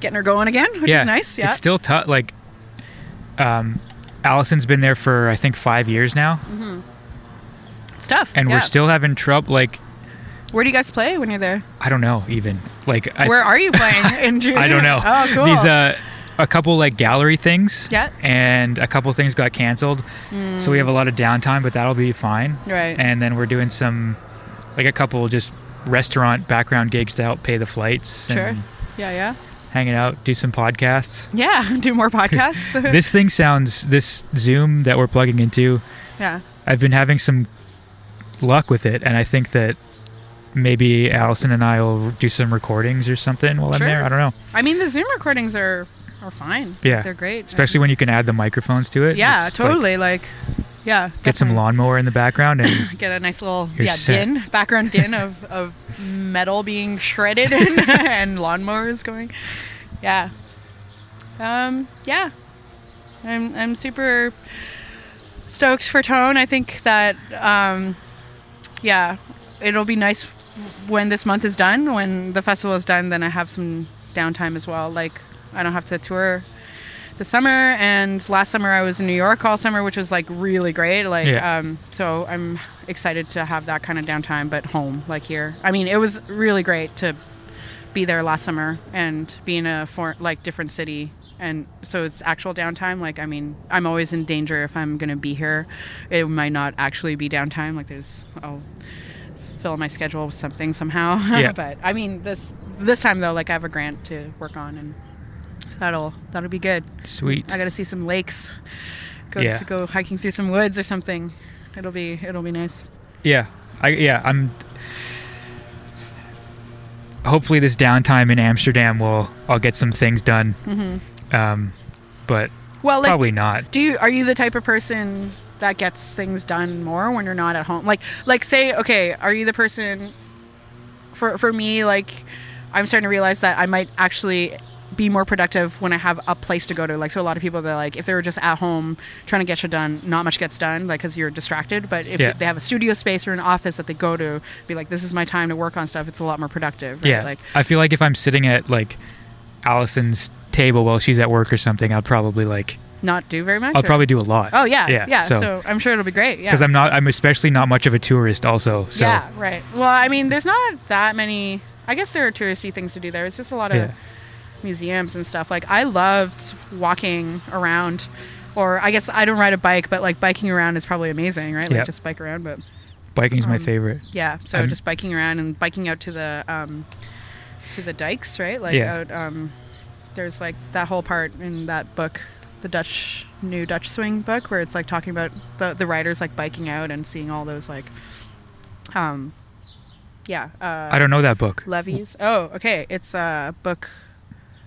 getting her going again which yeah. is nice yeah It's still tough. Like, um, Allison's been there for I think five years now, Mm-hmm. it's tough and yeah. we're still having trouble. Like, where do you guys play when you're there I don't know even. Like, I, where are you playing in june I don't know. oh cool These uh, a couple like gallery things. Yeah. And a couple things got canceled, so we have a lot of downtime, but that'll be fine. right And then we're doing some, like a couple just restaurant background gigs to help pay the flights. sure yeah yeah hanging out, do some podcasts. yeah do more podcasts this thing sounds this Zoom that we're plugging into. yeah I've been having some luck with it, and I think that maybe Allison and I will do some recordings or something while Sure. I'm there. I don't know. I mean, the Zoom recordings are are fine. Yeah. they're great. Especially when you can add the microphones to it. yeah, It's totally. Like, yeah, get some lawnmower in the background and Get a nice little yeah set. din background din of, of metal being shredded and, and lawnmowers going. Yeah, um, yeah. I'm I'm super stoked for Tone. I think that um, yeah, it'll be nice when this month is done. When the festival is done, then I have some downtime as well. Like I don't have to tour the summer and last summer I was in New York all summer which was like really great like Yeah. um so I'm excited to have that kind of downtime but home like here I mean it was really great to be there last summer and be in a for like different city and so it's actual downtime like I mean I'm always in danger if I'm going to be here it might not actually be downtime like there's I'll fill my schedule with something somehow Yeah. but I mean this this time though like I have a grant to work on and so that'll that'll be good sweet. I got to see some lakes. Go Yeah. go hiking through some woods or something. It'll be it'll be nice. Yeah, I yeah I'm. Hopefully, this downtime in Amsterdam will I'll get some things done. Mm-hmm. Um, but Well, like, probably not. do you are you the type of person that gets things done more when you're not at home? Like like say okay, are you the person? For for me, like I'm starting to realize that I might actually be more productive when I have a place to go to. Like, so a lot of people, they're like, if they were just at home trying to get shit done, not much gets done, like, because you're distracted. But if Yeah. they have a studio space or an office that they go to, be like, this is my time to work on stuff, it's a lot more productive. Right? Yeah, Like, I feel like if I'm sitting at like Allison's table while she's at work or something, I'll probably like not do very much. I'll or- probably do a lot. Oh yeah, yeah. yeah. so So, I'm sure it'll be great. Yeah. because I'm not, I'm especially not much of a tourist. Also, so Yeah, right. Well, I mean, there's not that many. I guess there are touristy things to do there. It's just a lot of Yeah. museums and stuff. Like I loved walking around, or I guess I don't ride a bike, but like biking around is probably amazing, right? Like Yeah. just bike around. But biking's my Um, favorite. yeah, so I'm- just biking around and biking out to the um, to the dikes, right? Like Yeah. out. Um, there's like that whole part in that book, the Dutch new Dutch swing book, where it's like talking about the the riders like biking out and seeing all those like, um, yeah. Uh, I don't know that book. levies. Oh, okay. It's a book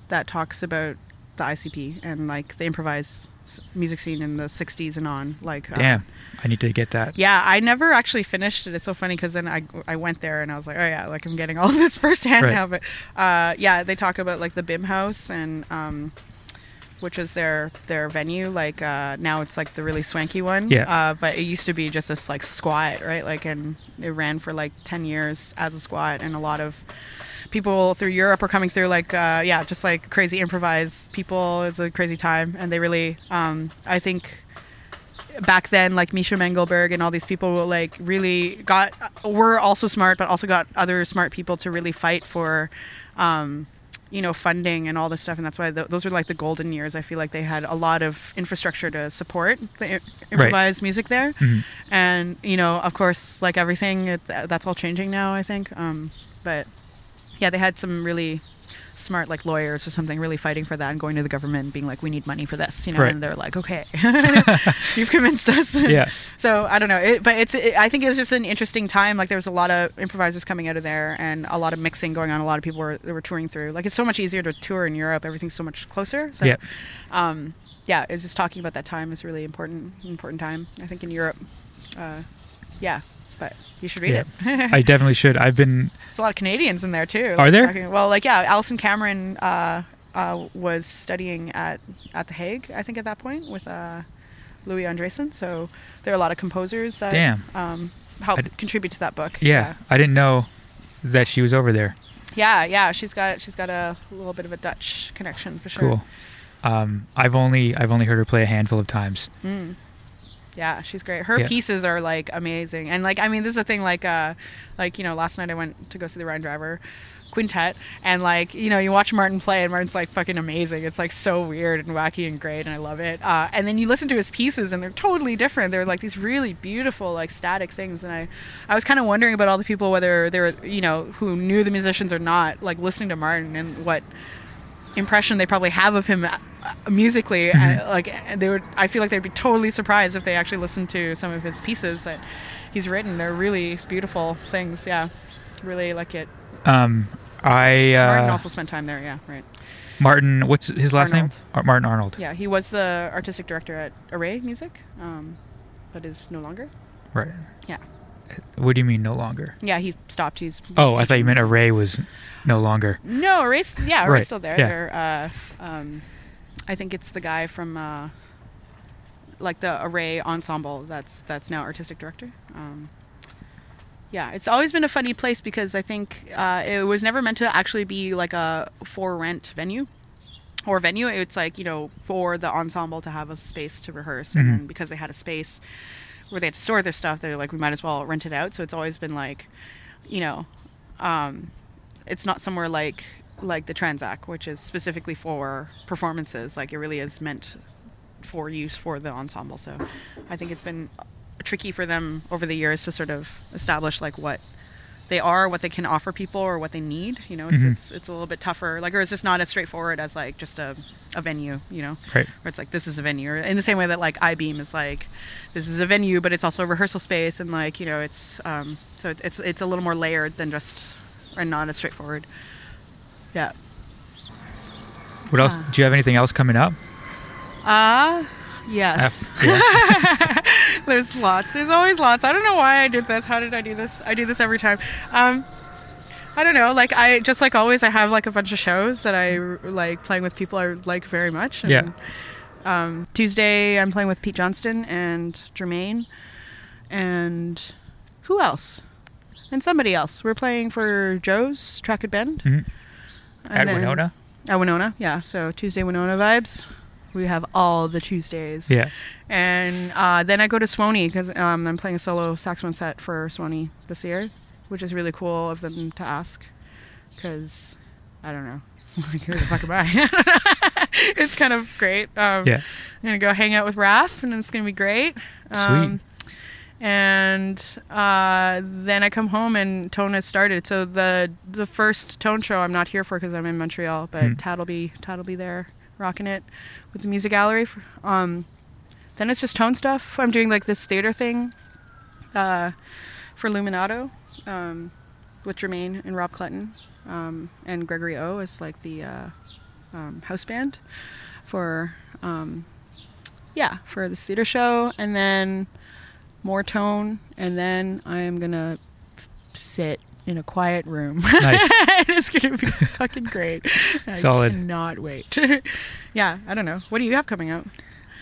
that talks about the ICP and like the improvised music scene in the '60s and on. Like, uh, Damn, I need to get that. yeah, I never actually finished it. It's so funny because then I I went there and I was like, oh yeah, like I'm getting all of this firsthand Right. now. But uh, yeah, they talk about like the Bimhuis and um, which is their their venue. Like uh, now it's like the really swanky one. Yeah. Uh, but it used to be just this like squat, right? Like and it ran for like ten years as a squat, and a lot of people through Europe are coming through like uh, yeah, just like crazy improvised people. It's a crazy time, and they really um, I think back then like Misha Mengelberg and all these people like really got were also smart but also got other smart people to really fight for um, you know funding and all this stuff and that's why th- those were like the golden years. I feel like they had a lot of infrastructure to support the improvised music there. Mhm. and you know of course like everything it, that's all changing now I think. Um, but yeah they had some really smart like lawyers or something really fighting for that and going to the government being like we need money for this you know Right. and they're like okay you've convinced us Yeah. so I don't know, it, but it's. It, I think it was just an interesting time. Like there was a lot of improvisers coming out of there, and a lot of mixing going on. A lot of people were, were touring through. Like it's so much easier to tour in Europe. Everything's so much closer. So, Yeah. um, yeah, it's just talking about that time is really important. Important time, I think, in Europe. Uh, yeah, but you should read Yeah. it. I definitely should. I've been. There's a lot of Canadians in there too. Are there? Talking- well, like yeah, Alison Cameron uh, uh, was studying at at the Hague, I think, at that point with uh, Louis Andriessen. So there are a lot of composers that Damn. um, help d- contribute to that book. Yeah, I didn't know that she was over there. yeah, yeah. She's got she's got a little bit of a Dutch connection for sure. Cool. Um, I've only I've only heard her play a handful of times. Mm. Yeah, she's great. Her Yeah. pieces are like amazing, and like I mean, this is a thing. Like, uh, like you know, last night I went to go see the Ryan Driver quintet, and like you know, you watch Martin play, and Martin's like fucking amazing. It's like so weird and wacky and great, and I love it. Uh, and then you listen to his pieces, and they're totally different. They're like these really beautiful, like static things. And I, I was kind of wondering about all the people whether they're you know who knew the musicians or not, like listening to Martin and what impression they probably have of him uh, musically uh, like and they would i feel like they'd be totally surprised if they actually listened to some of his pieces that he's written they're really beautiful things yeah really like it Um, I martin uh, also spent time there yeah right Martin. What's his last Arnold. name? Ar- Martin Arnold. yeah he was the artistic director at array music um, but is no longer Right. yeah What do you mean no longer? yeah he stopped he's, he's Oh, I thought you meant Array was no longer. no array's yeah array's Right, still there yeah. Uh, um, i think it's the guy from uh, like the array ensemble that's that's now artistic director um, yeah it's always been a funny place because i think uh, it was never meant to actually be like a for rent venue or venue it's like you know for the ensemble to have a space to rehearse Mhm. and because they had a space where they had to store their stuff they're like we might as well rent it out so it's always been like you know um, it's not somewhere like like the Tranzac, which is specifically for performances. Like it really is meant for use for the ensemble. So I think it's been tricky for them over the years to sort of establish like what they are, what they can offer people, or what they need. You know, it's Mhm. it's, it's a little bit tougher. Like, or it's just not as straightforward as like just a a venue. You know, Right. where it's like this is a venue, or in the same way that like iBeam is like this is a venue, but it's also a rehearsal space, and like you know, it's um, so it's it's, it's a little more layered than just and not as straightforward. Yeah. What else? Uh. Do you have anything else coming up? Ah, yes. Af- yeah. There's lots. There's always lots. I don't know why I did this. How did I do this? I do this every time. Um, I don't know. Like I just like always, I have like a bunch of shows that I like playing with people I like very much. And, Yeah. Um, Tuesday, I'm playing with Pete Johnston and Germaine, and who else? And somebody else. We're playing for Joe's Track at Bend. Mhm. And At then- Winona. At Winona, yeah. So Tuesday Winona vibes. We have all the Tuesdays. Yeah. And uh, then I go to Suoni because um, I'm playing a solo saxophone set for Suoni this year, which is really cool of them to ask. Because I don't know, like who the fuck am I? it's kind of great. Um, Yeah. I'm gonna go hang out with Raph, and it's gonna be great. Um, and uh, then I come home and Tone has started. So the the first Tone show I'm not here for because I'm in Montreal, but Hmm. Tad'll be Tad'll be there rocking it with the music gallery. Um, then it's just Tone stuff. I'm doing like this theater thing uh, for Luminato um, with Germaine and Rob Clutton um, and Gregory O is like the uh, um, house band for um, yeah, for this theater show, and then more tone, and then I am gonna sit in a quiet room. Nice. it's gonna be fucking great. I Solid. cannot wait. yeah, I don't know. What do you have coming out?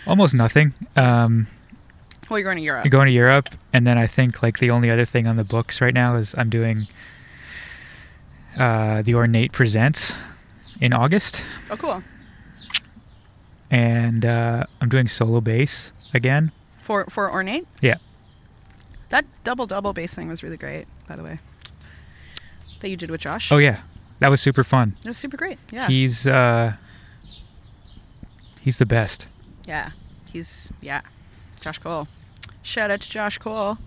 Almost nothing. Um, Well, you're going to Europe. I'm going to Europe, and then I think like the only other thing on the books right now is I'm doing uh, the Ornate Presents in August, oh, cool. and uh, I'm doing solo bass again. For for ornate. Yeah. That double double bass thing was really great, by the way. That you did with Josh. Oh yeah, that was super fun. It was super great. Yeah. He's uh, he's the best. yeah. He's yeah. Josh Cole. Shout out to Josh Cole.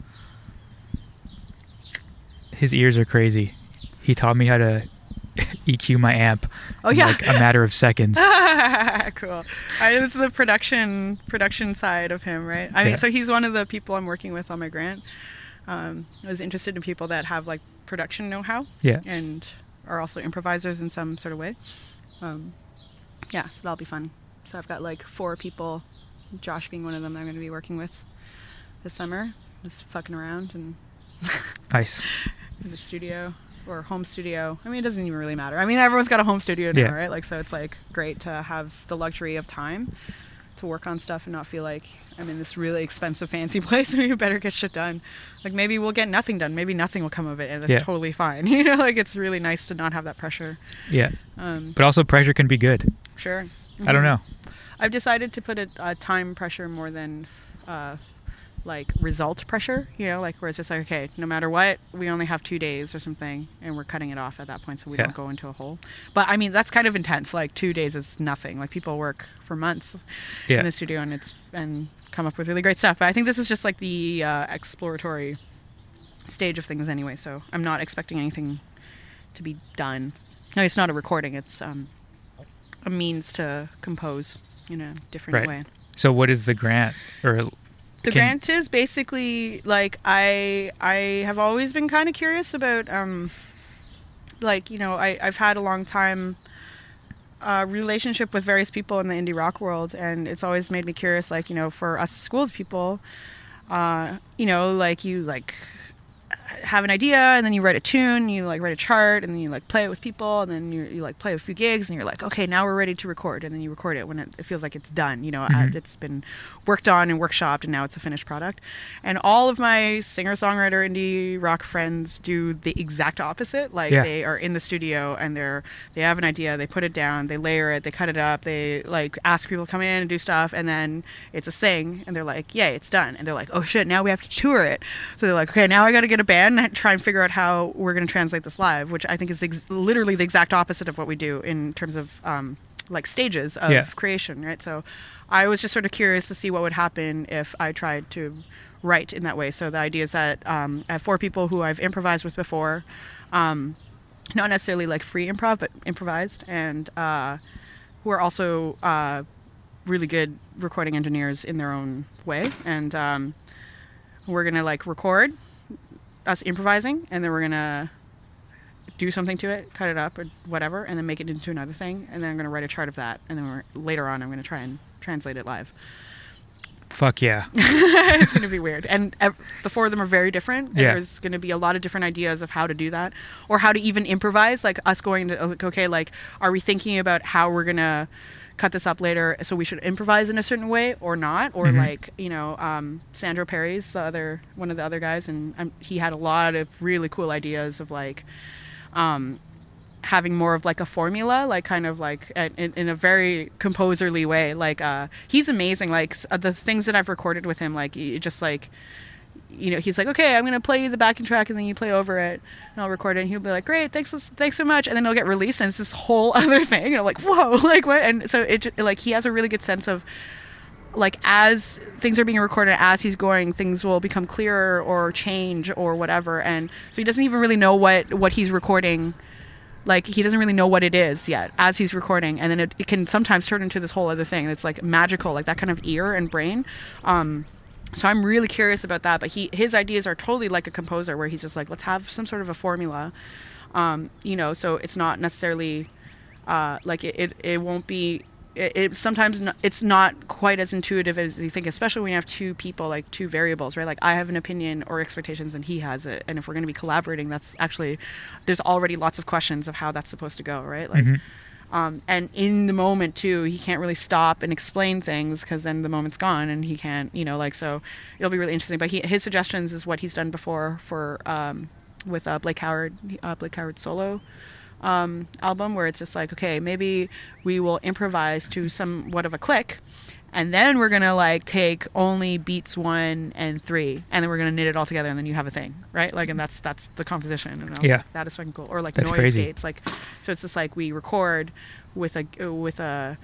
His ears are crazy. He taught me how to EQ my amp. Oh, in, yeah. like a matter of seconds. cool. I, it was the production production side of him, right? I mean, so he's one of the people I'm working with on my grant. Um, I was interested in people that have like production know-how Yeah. and are also improvisers in some sort of way. Um, yeah, so that'll be fun. So I've got like four people, Josh being one of them, that I'm going to be working with this summer, just fucking around and Nice. in the studio or home studio. I mean, it doesn't even really matter. I mean, everyone's got a home studio now, Yeah. right? Like, so it's like great to have the luxury of time to work on stuff and not feel like I'm in this really expensive, fancy place and you better get shit done. Like, maybe we'll get nothing done. Maybe nothing will come of it, and that's Yeah. totally fine. You know, like it's really nice to not have that pressure. Yeah. Um, But also pressure can be good. sure. I don't Mhm. know. I've decided to put a, a time pressure more than uh, like result pressure. You know, like where it's just like, okay, no matter what, we only have two days or something, and we're cutting it off at that point, so we Yeah. don't go into a hole. But I mean, that's kind of intense. Like two days is nothing. Like people work for months Yeah. in the studio, and it's and come up with really great stuff. But I think this is just like the uh, exploratory stage of things anyway. So I'm not expecting anything to be done. No, it's not a recording. It's um, a means to compose in a different Right. way. So what is the grant or The Can- grant is basically like I I have always been kind of curious about um like you know I I've had a long time uh, relationship with various people in the indie rock world and it's always made me curious like you know for us schools people uh you know like you like have an idea and then you write a tune you like write a chart and then you like play it with people and then you, you like play a few gigs and you're like okay now we're ready to record and then you record it when it, it feels like it's done you know Mhm. it's been worked on and workshopped and now it's a finished product and all of my singer songwriter indie rock friends do the exact opposite like Yeah. they are in the studio and they're they have an idea they put it down they layer it they cut it up they like ask people to come in and do stuff and then it's a thing and they're like yay it's done and they're like oh shit now we have to tour it so they're like okay now i gotta get a band and try and figure out how we're gonna translate this live which i think is ex- literally the exact opposite of what we do in terms of um, like stages of Yeah. creation right so i was just sort of curious to see what would happen if i tried to write in that way so the idea is that um, i have four people who i've improvised with before um, not necessarily like free improv, but improvised, and uh, who are also uh, really good recording engineers in their own way. And um, we're gonna like record us improvising, and then we're gonna do something to it, cut it up or whatever, and then make it into another thing. And then I'm gonna write a chart of that, and then we're, later on I'm gonna try and translate it live. fuck yeah. it's going to be weird. And ev- the four of them are very different. And Yeah. there's going to be a lot of different ideas of how to do that or how to even improvise. Like us going to, okay, like, are we thinking about how we're going to cut this up later? So we should improvise in a certain way or not? Or Mhm. like, you know, um, Sandro Perri's the other, one of the other guys. And um, he had a lot of really cool ideas of like, um, having more of like a formula like kind of like a- in, in a very composerly way like uh he's amazing like uh, the things that i've recorded with him like just like you know he's like okay i'm gonna play you the backing track and then you play over it and i'll record it. And he'll be like great thanks thanks so much. And then it'll get released and it's this whole other thing. And i'm like whoa like what? And so it like he has a really good sense of like as things are being recorded as he's going things will become clearer or change or whatever. And so he doesn't even really know what what he's recording. Like he doesn't really know what it is yet as he's recording. And then it, it can sometimes turn into this whole other thing. That's like magical like that kind of ear and brain. Um so i'm really curious about that but he his ideas are totally like a composer where he's just like let's have some sort of a formula um you know so it's not necessarily uh like it, it, it won't be it, it sometimes it's not quite as intuitive as you think, especially when you have two people, like two variables, right? Like I have an opinion or expectations, and he has it. And if we're going to be collaborating, that's actually there's already lots of questions of how that's supposed to go, right? Like. Mhm. Um, and in the moment too, he can't really stop and explain things because then the moment's gone, and he can't, you know, like so. It'll be really interesting. But he, his suggestions is what he's done before for um, with uh, Blake Howard, uh, Blake Howard solo um, album, where it's just like, okay, maybe we will improvise to somewhat of a click, and then we're gonna like take only beats one and three, and then we're gonna knit it all together, and then you have a thing, right? Like, and that's that's the composition, and Yeah. like, that is fucking cool. Or like That's noise crazy. gates, like so it's just like we record with a with a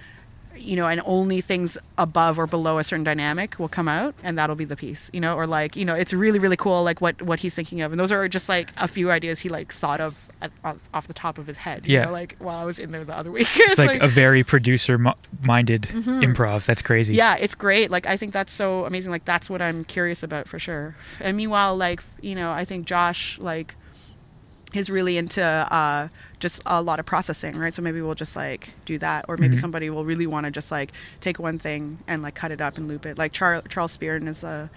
you know and only things above or below a certain dynamic will come out and that'll be the piece you know or like you know it's really really cool like what what he's thinking of and those are just like a few ideas he like thought of at, off, off the top of his head you Yeah. know, like while i was in there the other week It's like, a very producer-minded improv. That's crazy. Mm-hmm. yeah it's great like i think that's so amazing like that's what i'm curious about for sure and meanwhile like you know i think josh like is really into uh, just a lot of processing, right? So maybe we'll just like do that, or maybe Mhm. somebody will really want to just like take one thing and like cut it up and loop it. Like Char- Charles Spearin is the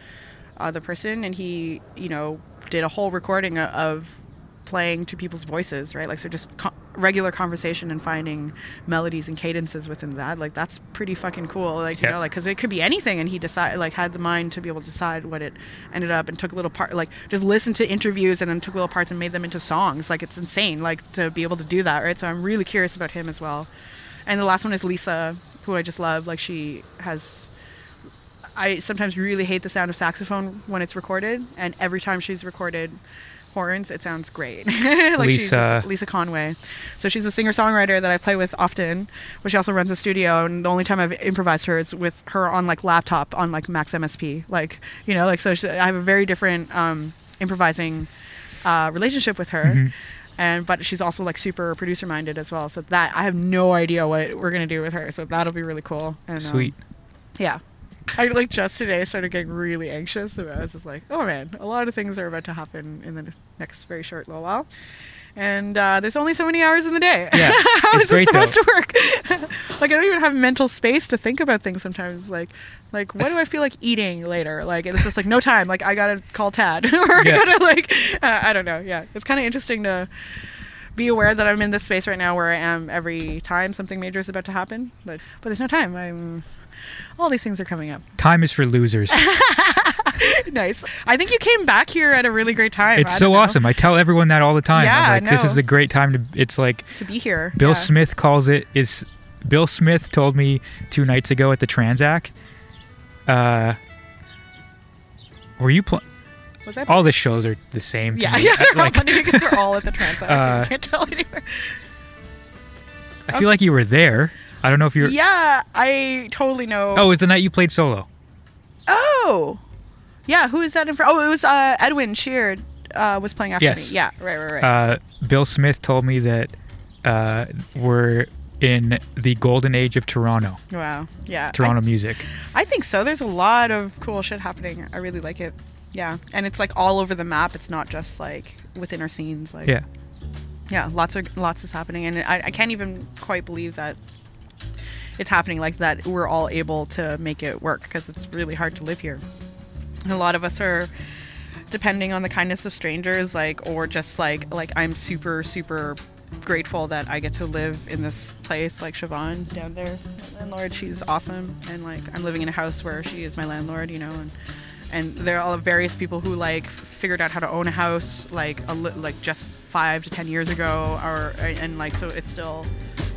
uh, person, and he you know did a whole recording of playing to people's voices, right? Like so, just co- regular conversation and finding melodies and cadences within that. Like that's pretty fucking cool. Like you Yeah. know, like because it could be anything, and he decided like had the mind to be able to decide what it ended up and took little part like just listened to interviews and then took little parts and made them into songs. Like it's insane, like to be able to do that, right? So I'm really curious about him as well. And the last one is Lisa, who I just love. Like she has I sometimes really hate the sound of saxophone when it's recorded, and every time she's recorded horns, it sounds great. like she's Lisa. just, Lisa Conway. So she's a singer songwriter that I play with often, but she also runs a studio. And the only time I've improvised her is with her on like laptop on like Max MSP. Like you know, like so she, I have a very different um, improvising uh, relationship with her. Mhm. And but she's also like super producer minded as well. So that I have no idea what we're gonna do with her. So that'll be really cool. And, um, Sweet. yeah. I like just today started getting really anxious about. I was just like, oh man, a lot of things are about to happen in the next very short little while, and uh, there's only so many hours in the day. Yeah, How is this supposed to work? like I don't even have mental space to think about things sometimes. Like, like what do I feel like eating later? Like it's just like no time. Like I gotta call Tad or I Yeah. gotta like uh, I don't know. Yeah, it's kind of interesting to be aware that I'm in this space right now where I am every time something major is about to happen. But but there's no time. I'm all these things are coming up. Time is for losers. nice. I think you came back here at a really great time. it's so know, awesome. I tell everyone that all the time. Yeah, I'm like, this is a great time to. It's like to be here. Bill Yeah. Smith calls it is. Bill Smith told me two nights ago at the Tranzac. Uh, were you pl- Was that? all the shows are the same? Yeah, me. yeah. They're like, all funny because they're all at the Tranzac. Uh, I can't tell anywhere. I feel like you were there. I don't know if you're. Yeah, I totally know. Oh, it was the night you played solo. Oh. Yeah, who is that in front? Oh, it was uh, Edwin Sheard uh, was playing after Yes. me. Yeah, right, right, right. Uh, Bill Smith told me that uh, we're in the golden age of Toronto, wow. Yeah. Toronto music. I, I think so. There's a lot of cool shit happening. I really like it. Yeah, and it's like all over the map. It's not just like within our scenes. Like Yeah. yeah lots of lots is happening and I, I can't even quite believe that it's happening like that we're all able to make it work because it's really hard to live here. A lot of us are depending on the kindness of strangers like or just like like i'm super super grateful that i get to live in this place like siobhan down there landlord she's awesome and like i'm living in a house where she is my landlord you know and and there are all various people who like figured out how to own a house like a li- like just five to ten years ago or and like so it's still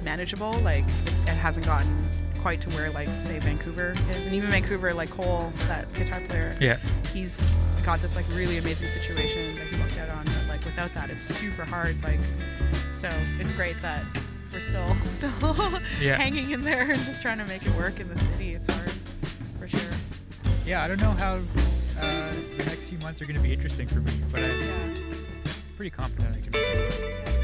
manageable like it's, it hasn't gotten quite to where like say Vancouver is and even Vancouver like Cole that guitar player Yeah. he's got this like really amazing situation that he lucked out on but like without that it's super hard like so it's great that we're still still Yeah. hanging in there and just trying to make it work in the city it's hard for sure Yeah, I don't know how uh, the next few months are going to be interesting for me, but I'm pretty confident I can.